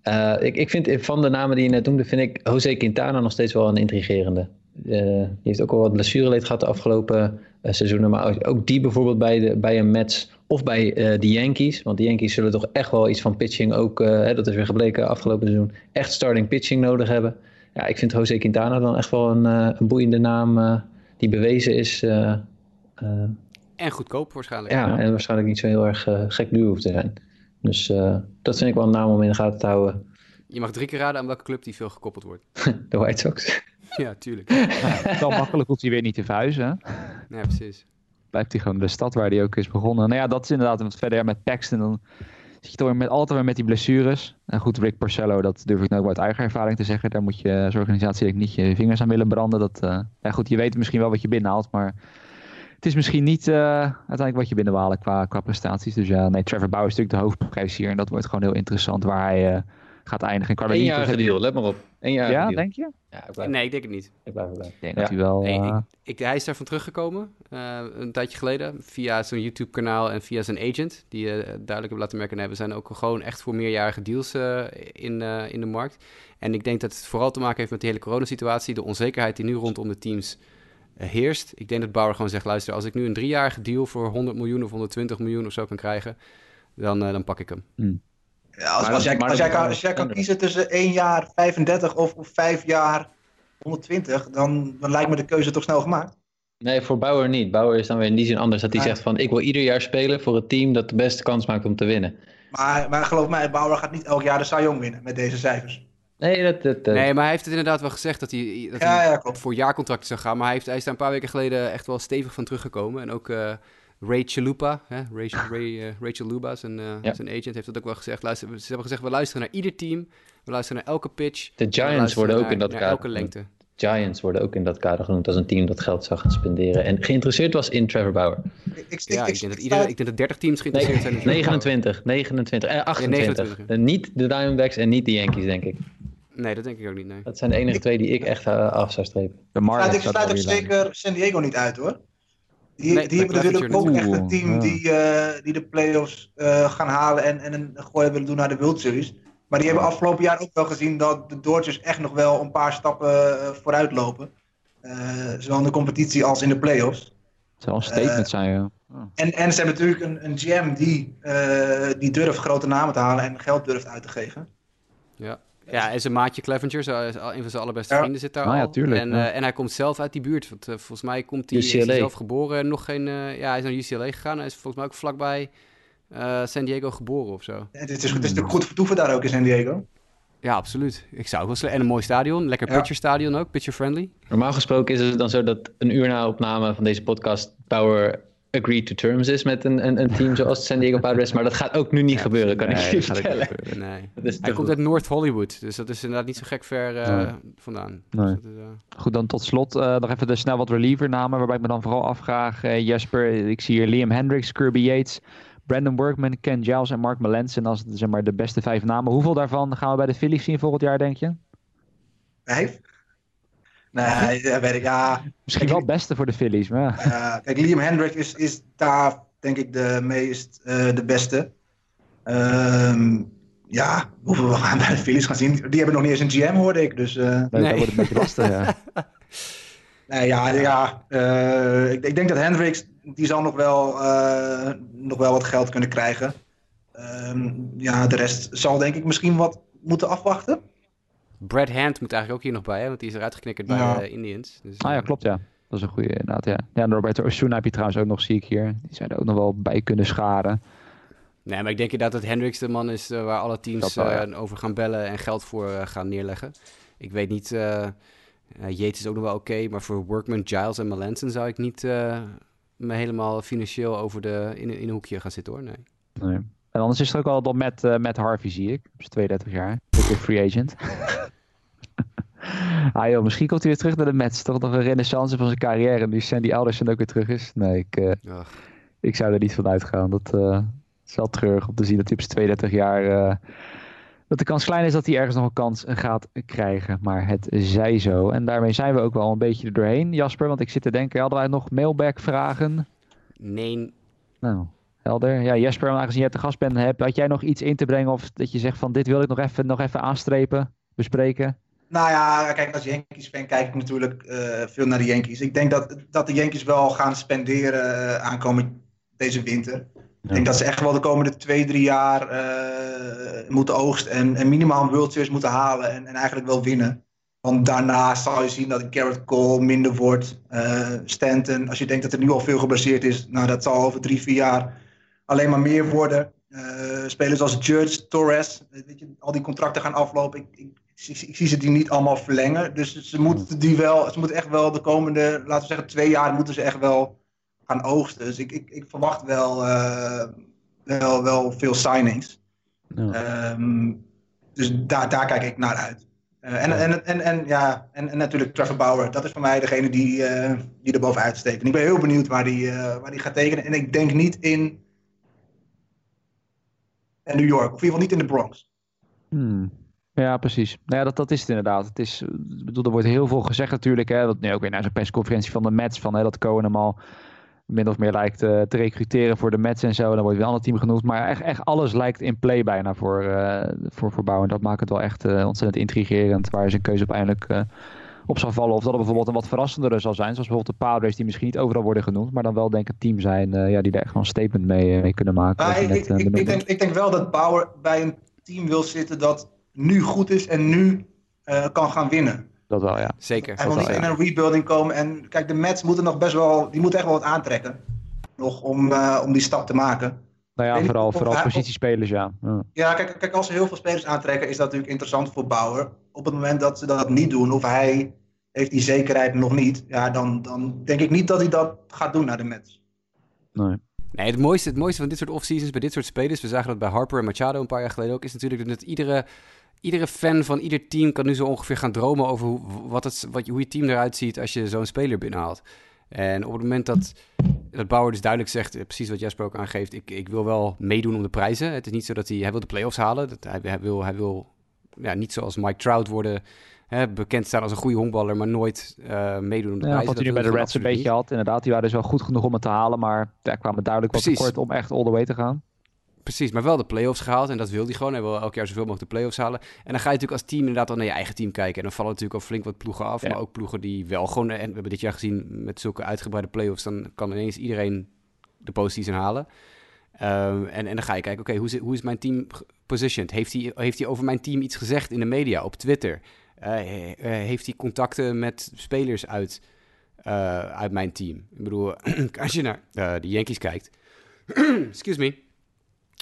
uh, ik, ik vind van de namen die je net noemde, vind ik Jose Quintana nog steeds wel een intrigerende. Uh, die heeft ook al wat blessureleed gehad de afgelopen seizoenen. Maar ook die bijvoorbeeld bij, de, bij een Mets of bij de Yankees. Want de Yankees zullen toch echt wel iets van pitching ook, hè, dat is weer gebleken afgelopen seizoen, echt starting pitching nodig hebben ja, ik vind Jose Quintana dan echt wel een, uh, een boeiende naam uh, die bewezen is. Uh, en goedkoop waarschijnlijk. Ja, en waarschijnlijk niet zo heel erg gek duur hoeft te zijn. Dus dat vind ik wel een naam om in de gaten te houden. Je mag drie keer raden aan welke club die veel gekoppeld wordt. (laughs) de White Sox. (laughs) ja, tuurlijk. Ja, wel makkelijk hoeft hij weer niet te verhuizen. Ja, precies. Blijft hij gewoon de stad waar hij ook is begonnen. Nou ja, dat is inderdaad wat verder met Paxton. Dan zit je toch met, altijd weer met die blessures. En goed, Rick Porcello, dat durf ik nou uit eigen ervaring te zeggen. Daar moet je als organisatie denk ik niet je vingers aan willen branden. Dat, uh, ja, goed, je weet misschien wel wat je binnenhaalt, maar het is misschien niet uh, uiteindelijk wat je binnenhalen qua, qua prestaties. Dus ja, nee, Trevor Bauer is natuurlijk de hoofdprijs hier. En dat wordt gewoon heel interessant waar hij uh, gaat eindigen. Eén jaar deal, let maar op. Eén jaar ja, denk je? Ja, ik nee, ik denk het niet. Ik blijf erbij. Ik denk dat hij wel... Nee, ik, ik, hij is daarvan teruggekomen uh, een tijdje geleden via zo'n YouTube-kanaal en via zijn agent. Die uh, duidelijk hebben laten merken, nee, we zijn ook gewoon echt voor meerjarige deals uh, in, in de markt. En ik denk dat het vooral te maken heeft met de hele coronasituatie, de onzekerheid die nu rondom de teams heerst. Ik denk dat Bauer gewoon zegt, luister, als ik nu een driejarige deal voor 100 miljoen of 120 miljoen of zo kan krijgen, dan, dan pak ik hem. Hmm. Ja, als, als, jij, als, jij kan, als jij kan kiezen tussen 1 jaar 35 of, of 5 jaar 120, dan, dan lijkt me de keuze toch snel gemaakt. Nee, voor Bauer niet. Bauer is dan weer in die zin anders. Dat hij zegt van, ik wil ieder jaar spelen voor het team dat de beste kans maakt om te winnen. Maar, maar geloof mij, Bauer gaat niet elk jaar de Cy Young winnen met deze cijfers. Nee, dat, dat, nee, maar hij heeft het inderdaad wel gezegd dat hij, dat ja, hij ja, voor jaarcontracten zou gaan. Maar hij, heeft, hij is daar een paar weken geleden echt wel stevig van teruggekomen. En ook... Uh, Ray Chalupa, hè? Ray, Ray, uh, Rachel Luba, zijn, uh, zijn agent, heeft dat ook wel gezegd. Luister, ze hebben gezegd, we luisteren naar ieder team. We luisteren naar elke pitch. De Giants worden ook in dat kader. elke lengte. Giants worden ook in dat kader genoemd als een team dat geld zou gaan spenderen. En geïnteresseerd was in Trevor Bauer. Ik, ik, ja, ik, denk dat ieder, ik denk dat 30 teams geïnteresseerd zijn in 29, 29, eh, 28. Ja, 29. niet de Diamondbacks en niet de Yankees, denk ik. Nee, dat denk ik ook niet. Nee. Dat zijn de enige twee die ik echt uh, af zou strepen. De Marlins ik sluit ook zeker San Diego niet uit hoor. Die, nee, die hebben natuurlijk ook echt een team die, uh, die de playoffs uh, gaan halen en, en een gooi willen doen naar de World Series. Maar die hebben afgelopen jaar ook wel gezien dat de Dodgers echt nog wel een paar stappen vooruit lopen. zowel in de competitie als in de playoffs. Het zou een statement zijn, ja. Oh. En, en ze hebben natuurlijk een, een GM die, die durft grote namen te halen en geld durft uit te geven. Ja. Ja, en zijn maatje Clevenger, zo, een van zijn allerbeste vrienden, zit daar ah, al. Ja, tuurlijk, en, ja. uh, en hij komt zelf uit die buurt. Want uh, volgens mij komt hij, is hij zelf geboren. Nog geen, uh, ja, hij is naar UCLA gegaan. Hij is volgens mij ook vlakbij San Diego geboren of zo. Het, is, het is natuurlijk goed vertoeven daar ook in San Diego. Ja, absoluut. Ik zou ook wel slecht. En een mooi stadion. Lekker ja. pitcher stadion ook. Pitcher friendly. Normaal gesproken is het dan zo dat een uur na opname van deze podcast Power agreed to terms is met een, een, een team zoals San Diego Padres. Maar dat gaat ook nu niet ja, gebeuren, kan nee, ik je vertellen. Nee. Hij komt uit North Hollywood, dus dat is inderdaad niet zo gek ver uh, nee. vandaan. Nee. Dus is, uh... Goed, dan tot slot uh, nog even de snel wat reliever namen, waarbij ik me dan vooral afvraag. Jesper, ik zie hier Liam Hendricks, Kirby Yates, Brandon Workman, Ken Giles en Mark Melanson als zeg maar, de beste vijf namen. Hoeveel daarvan gaan we bij de Phillies zien volgend jaar, denk je? Vijf? Nee, dat weet ik. Ja, Misschien wel het beste voor de Phillies, maar... Uh, kijk, Liam Hendrick is, is daar denk ik de meest, uh, de beste. Um, ja, hoeveel we gaan bij de Phillies gaan zien. Die hebben nog niet eens een GM, hoorde ik. Dus, uh... nee, dat wordt een beetje lastig, ja. (laughs) nee, ja, ja ik, ik, denk dat Hendricks, die zal nog wel, nog wel wat geld kunnen krijgen. Um, ja, de rest zal denk ik misschien wat moeten afwachten. Brad Hand moet eigenlijk ook hier nog bij, hè? want die is eruit geknikkerd bij ja. de Indians. Dus, ah ja, klopt ja. Dat is een goede inderdaad, ja. Ja, en Roberto Osuna heb je trouwens ook nog, zie ik hier. Die zijn er ook nog wel bij kunnen scharen. Nee, maar ik denk inderdaad dat Hendricks de man is uh, waar alle teams wel, ja. uh, over gaan bellen en geld voor uh, gaan neerleggen. Ik weet niet, Yates is ook nog wel oké, okay, maar voor Workman, Giles en Melanson zou ik niet me helemaal financieel over de, in, in een hoekje gaan zitten hoor, nee. nee. En anders is er ook al dan met, met Harvey, zie ik. Op zijn 32 jaar. Ook weer free agent. (laughs) ah joh, misschien komt hij weer terug naar de Mets. Toch nog een renaissance van zijn carrière. Nu Sandy Alderson ook weer terug is. Nee, ik, uh, ik zou er niet van uitgaan. Dat uh, is wel treurig om te zien dat hij op zijn 32 jaar... Uh, dat de kans klein is dat hij ergens nog een kans gaat krijgen. Maar het zij zo. En daarmee zijn we ook wel een beetje er doorheen, Jasper. Want ik zit te denken, hadden wij nog mailback vragen? Nee. Nou, helder. Ja, Jasper, aangezien jij te gast bent, heb, had jij nog iets in te brengen? Of dat je zegt van dit wil ik nog even, nog even aanstrepen, bespreken? Nou ja, kijk, als Yankees fan kijk ik natuurlijk uh, veel naar de Yankees. Ik denk dat, dat de Yankees wel gaan spenderen uh, aankomen deze winter. Ik denk dat ze echt wel de komende twee, drie jaar uh, moeten oogsten en, en minimaal een World Series moeten halen en, en eigenlijk wel winnen. Want daarna zal je zien dat Garrett Cole minder wordt. Stanton, als je denkt dat er nu al veel geblesseerd is, nou dat zal over drie, vier jaar alleen maar meer worden. spelers als Judge, Torres, weet je, al die contracten gaan aflopen. Ik, ik, ik, ik, zie ze die niet allemaal verlengen. Dus ze moeten die wel, ze moeten echt wel de komende, laten we zeggen, twee jaar moeten ze echt wel gaan oogsten. Dus ik, ik, ik verwacht wel, uh, wel, wel veel signings. Ja. Um, dus daar, daar kijk ik naar uit. Uh, en, en, en, en, ja, en, en, natuurlijk Trevor Bauer. Dat is voor mij degene die, uh, die er bovenuit steekt. En ik ben heel benieuwd waar die, waar die gaat tekenen. En ik denk niet in, in New York. Of in ieder geval niet in de Bronx. Hmm. Ja, precies. Nou ja, dat, dat is het inderdaad. Het is, bedoel, er wordt heel veel gezegd natuurlijk. Hè, dat nu ook weer naar zo'n persconferentie van de Mets. Van, hè, dat Cohen hem al min of meer lijkt uh, te recruteren voor de Mets en zo. Dan wordt weer een ander team genoemd. Maar echt, echt alles lijkt in play bijna voor, uh, voor, voor Bouwen. Dat maakt het wel echt uh, ontzettend intrigerend. Waar zijn keuze uiteindelijk op zal vallen. Of dat er bijvoorbeeld een wat verrassendere zal zijn. Zoals bijvoorbeeld de Padres die misschien niet overal worden genoemd. Maar dan wel denk ik een team zijn ja, die er echt gewoon een statement mee, mee kunnen maken. Ah, ik, net, ik, ik, denk, ik denk wel dat Bauer bij een team wil zitten dat nu goed is en nu uh, kan gaan winnen. Dat wel, ja. Zeker. Hij wil niet in een rebuilding komen. En kijk, de Mets moeten nog best wel, die moeten echt wel wat aantrekken. Nog om, uh, om die stap te maken. Nou ja, vooral, vooral positiespelers, ja. ja. Ja, kijk, kijk, als ze heel veel spelers aantrekken, is dat natuurlijk interessant voor Bauer. Op het moment dat ze dat niet doen, of hij heeft die zekerheid nog niet, ja, dan, dan denk ik niet dat hij dat gaat doen naar de Mets. Nee. Nee, het mooiste, het mooiste van dit soort offseasons bij dit soort spelers, we zagen dat bij Harper en Machado een paar jaar geleden ook, is natuurlijk dat iedere, iedere fan van ieder team kan nu zo ongeveer gaan dromen over hoe, wat het, wat, hoe je team eruit ziet als je zo'n speler binnenhaalt. En op het moment dat, dat Bauer dus duidelijk zegt, eh, precies wat Jasper ook aangeeft, ik, ik wil wel meedoen om de prijzen. Het is niet zo dat hij, hij wil de playoffs halen. Dat hij, hij wil, hij wil ja, niet zoals Mike Trout worden, hè, bekend staan als een goede honkballer, maar nooit uh, meedoen om de ja, prijzen. Wat hij nu bij de Reds een beetje niet. had, inderdaad. Die waren dus wel goed genoeg om het te halen, maar daar kwamen duidelijk wat tekort om echt all the way te gaan. Precies, maar wel de play-offs gehaald. En dat wil hij gewoon. Hij wil elk jaar zoveel mogelijk de play-offs halen. En dan ga je natuurlijk als team inderdaad al naar je eigen team kijken. En dan vallen natuurlijk al flink wat ploegen af. Ja. Maar ook ploegen die wel gewoon... En we hebben dit jaar gezien met zulke uitgebreide play-offs... dan kan ineens iedereen de postseason halen. Um, en, en dan ga je kijken, oké, okay, hoe, is, hoe is mijn team positioned? Heeft hij, heeft hij over mijn team iets gezegd in de media, op Twitter? Uh, uh, heeft hij contacten met spelers uit, uh, uit mijn team? Ik bedoel, (clears throat) als je naar de Yankees kijkt... (clears throat) excuse me...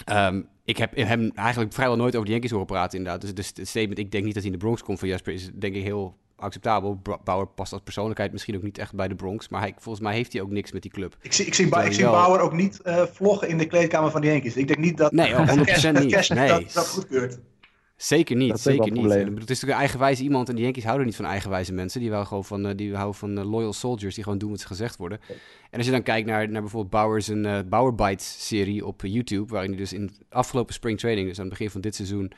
Um, ik heb hem eigenlijk vrijwel nooit over de Yankees horen praten, inderdaad. Dus de statement, ik denk niet dat hij in de Bronx komt van Jasper, is denk ik heel acceptabel. Bauer past als persoonlijkheid misschien ook niet echt bij de Bronx. Maar hij, volgens mij heeft hij ook niks met die club. Ik zie, ik zie, ik zie Bauer ook niet uh, vloggen in de kleedkamer van de Yankees. Ik denk niet dat... Nee, (laughs) 100% niet. Cash, nee. Dat, dat goedkeurt. Zeker niet, zeker niet. En, het is natuurlijk een eigenwijze iemand en de Yankees houden niet van eigenwijze mensen. Die, gewoon van, uh, die houden van uh, loyal soldiers die gewoon doen wat ze gezegd worden. En als je dan kijkt naar, naar bijvoorbeeld Bauer's een uh, Bauer Bites serie op YouTube, waarin hij dus in afgelopen spring training, dus aan het begin van dit seizoen,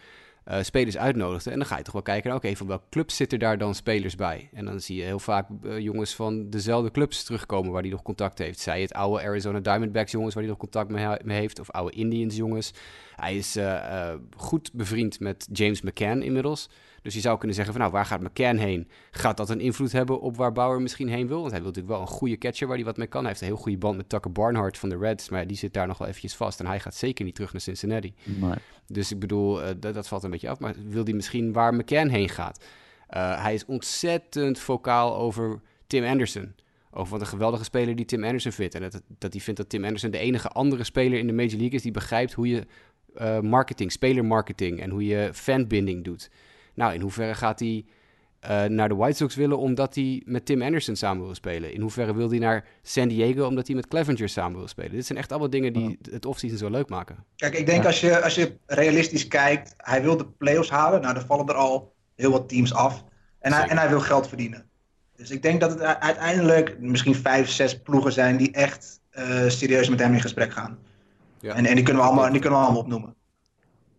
uh, spelers uitnodigde. En dan ga je toch wel kijken, oké, okay, van welke club zitten daar dan spelers bij? En dan zie je heel vaak uh, jongens van dezelfde clubs terugkomen waar hij nog contact heeft. Zij het oude Arizona Diamondbacks jongens waar hij nog contact mee, heeft, of oude Indians jongens. Hij is uh, goed bevriend met James McCann inmiddels. Dus je zou kunnen zeggen van nou, waar gaat McCann heen? Gaat dat een invloed hebben op waar Bauer misschien heen wil? Want hij wil natuurlijk wel een goede catcher waar hij wat mee kan. Hij heeft een heel goede band met Tucker Barnhart van de Reds. Maar die zit daar nog wel eventjes vast. En hij gaat zeker niet terug naar Cincinnati. Nee. Dus ik bedoel, uh, dat, dat, valt een beetje af. Maar wil hij misschien waar McCann heen gaat? Uh, hij is ontzettend vocaal over Tim Anderson. Over wat een geweldige speler die Tim Anderson vindt. En dat, dat hij vindt dat Tim Anderson de enige andere speler in de Major League is die begrijpt hoe je uh, marketing, spelermarketing en hoe je fanbinding doet. Nou, in hoeverre gaat hij uh, naar de White Sox willen omdat hij met Tim Anderson samen wil spelen? In hoeverre wil hij naar San Diego omdat hij met Clevenger samen wil spelen? Dit zijn echt allemaal dingen die het offseason zo leuk maken. Kijk, ik denk ja. als, je, als je realistisch kijkt, hij wil de playoffs halen. Nou, dan vallen er al heel wat teams af. En hij, en hij wil geld verdienen. Dus ik denk dat het uiteindelijk misschien vijf, zes ploegen zijn die echt uh, serieus met hem in gesprek gaan. Ja. En, en die, kunnen we allemaal, die kunnen we allemaal opnoemen.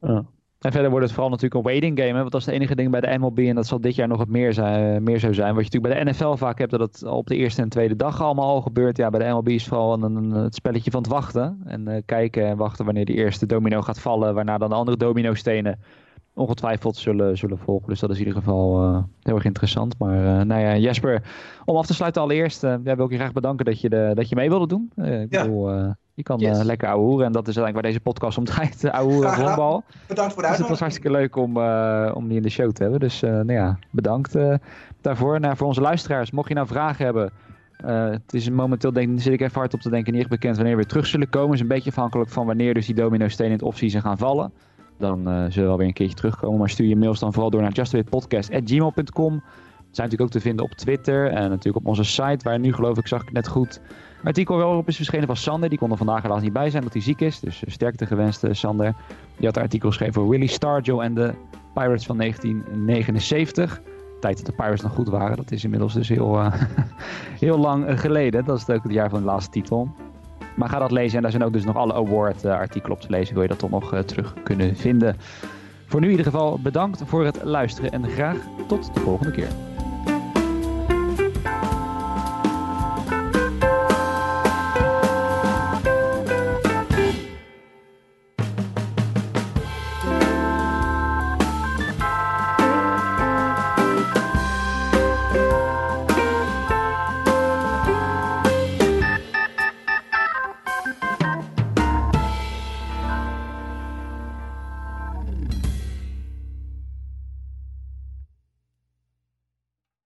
Ja. En verder wordt het vooral natuurlijk een waiting game. Hè? Want dat is het enige ding bij de MLB. En dat zal dit jaar nog wat meer, zijn, meer zo zijn. Wat je natuurlijk bij de NFL vaak hebt. Dat het op de eerste en tweede dag allemaal al gebeurt. Ja, bij de MLB is vooral een, een, het spelletje van het wachten. En uh, kijken en wachten wanneer die eerste domino gaat vallen. Waarna dan de andere domino stenen ongetwijfeld zullen, zullen volgen. Dus dat is in ieder geval uh, heel erg interessant. Maar uh, nou ja, Jesper, om af te sluiten allereerst. Wil ik je graag bedanken dat je, de, dat je mee wilde doen. ik ja. bedoel, je kan yes. lekker ouwe hoeren. En dat is eigenlijk waar deze podcast om draait. ouwe hoeren rondbal. (laughs) Bedankt voor de dus het was hartstikke leuk om, om die in de show te hebben. Dus nou ja, bedankt daarvoor. Nou, voor onze luisteraars, mocht je nou vragen hebben... het is momenteel, denk, zit ik even hard op te denken, niet echt bekend wanneer we weer terug zullen komen. Het is een beetje afhankelijk van wanneer dus die domino stenen in het offseason gaan vallen dan zullen we wel weer een keertje terugkomen. Maar stuur je mails dan vooral door naar justwitpodcast.gmail.com. Zijn natuurlijk ook te vinden op Twitter en natuurlijk op onze site, waar nu geloof ik, zag ik net goed, artikel wel op is verschenen van Sander. Die kon er vandaag helaas niet bij zijn, omdat hij ziek is. Dus eh, sterkte gewenst, uh, Sander. Die had een artikel geschreven voor Willie Stargell en de Pirates van 1979. Tijd dat de Pirates nog goed waren. Dat is inmiddels dus heel, uh, (laughs) heel lang geleden. Dat is ook het jaar van de laatste titel. Maar ga dat lezen en daar zijn ook dus nog alle award-artikelen op te lezen. Wil je dat toch nog terug kunnen vinden. Voor nu in ieder geval bedankt voor het luisteren en graag tot de volgende keer.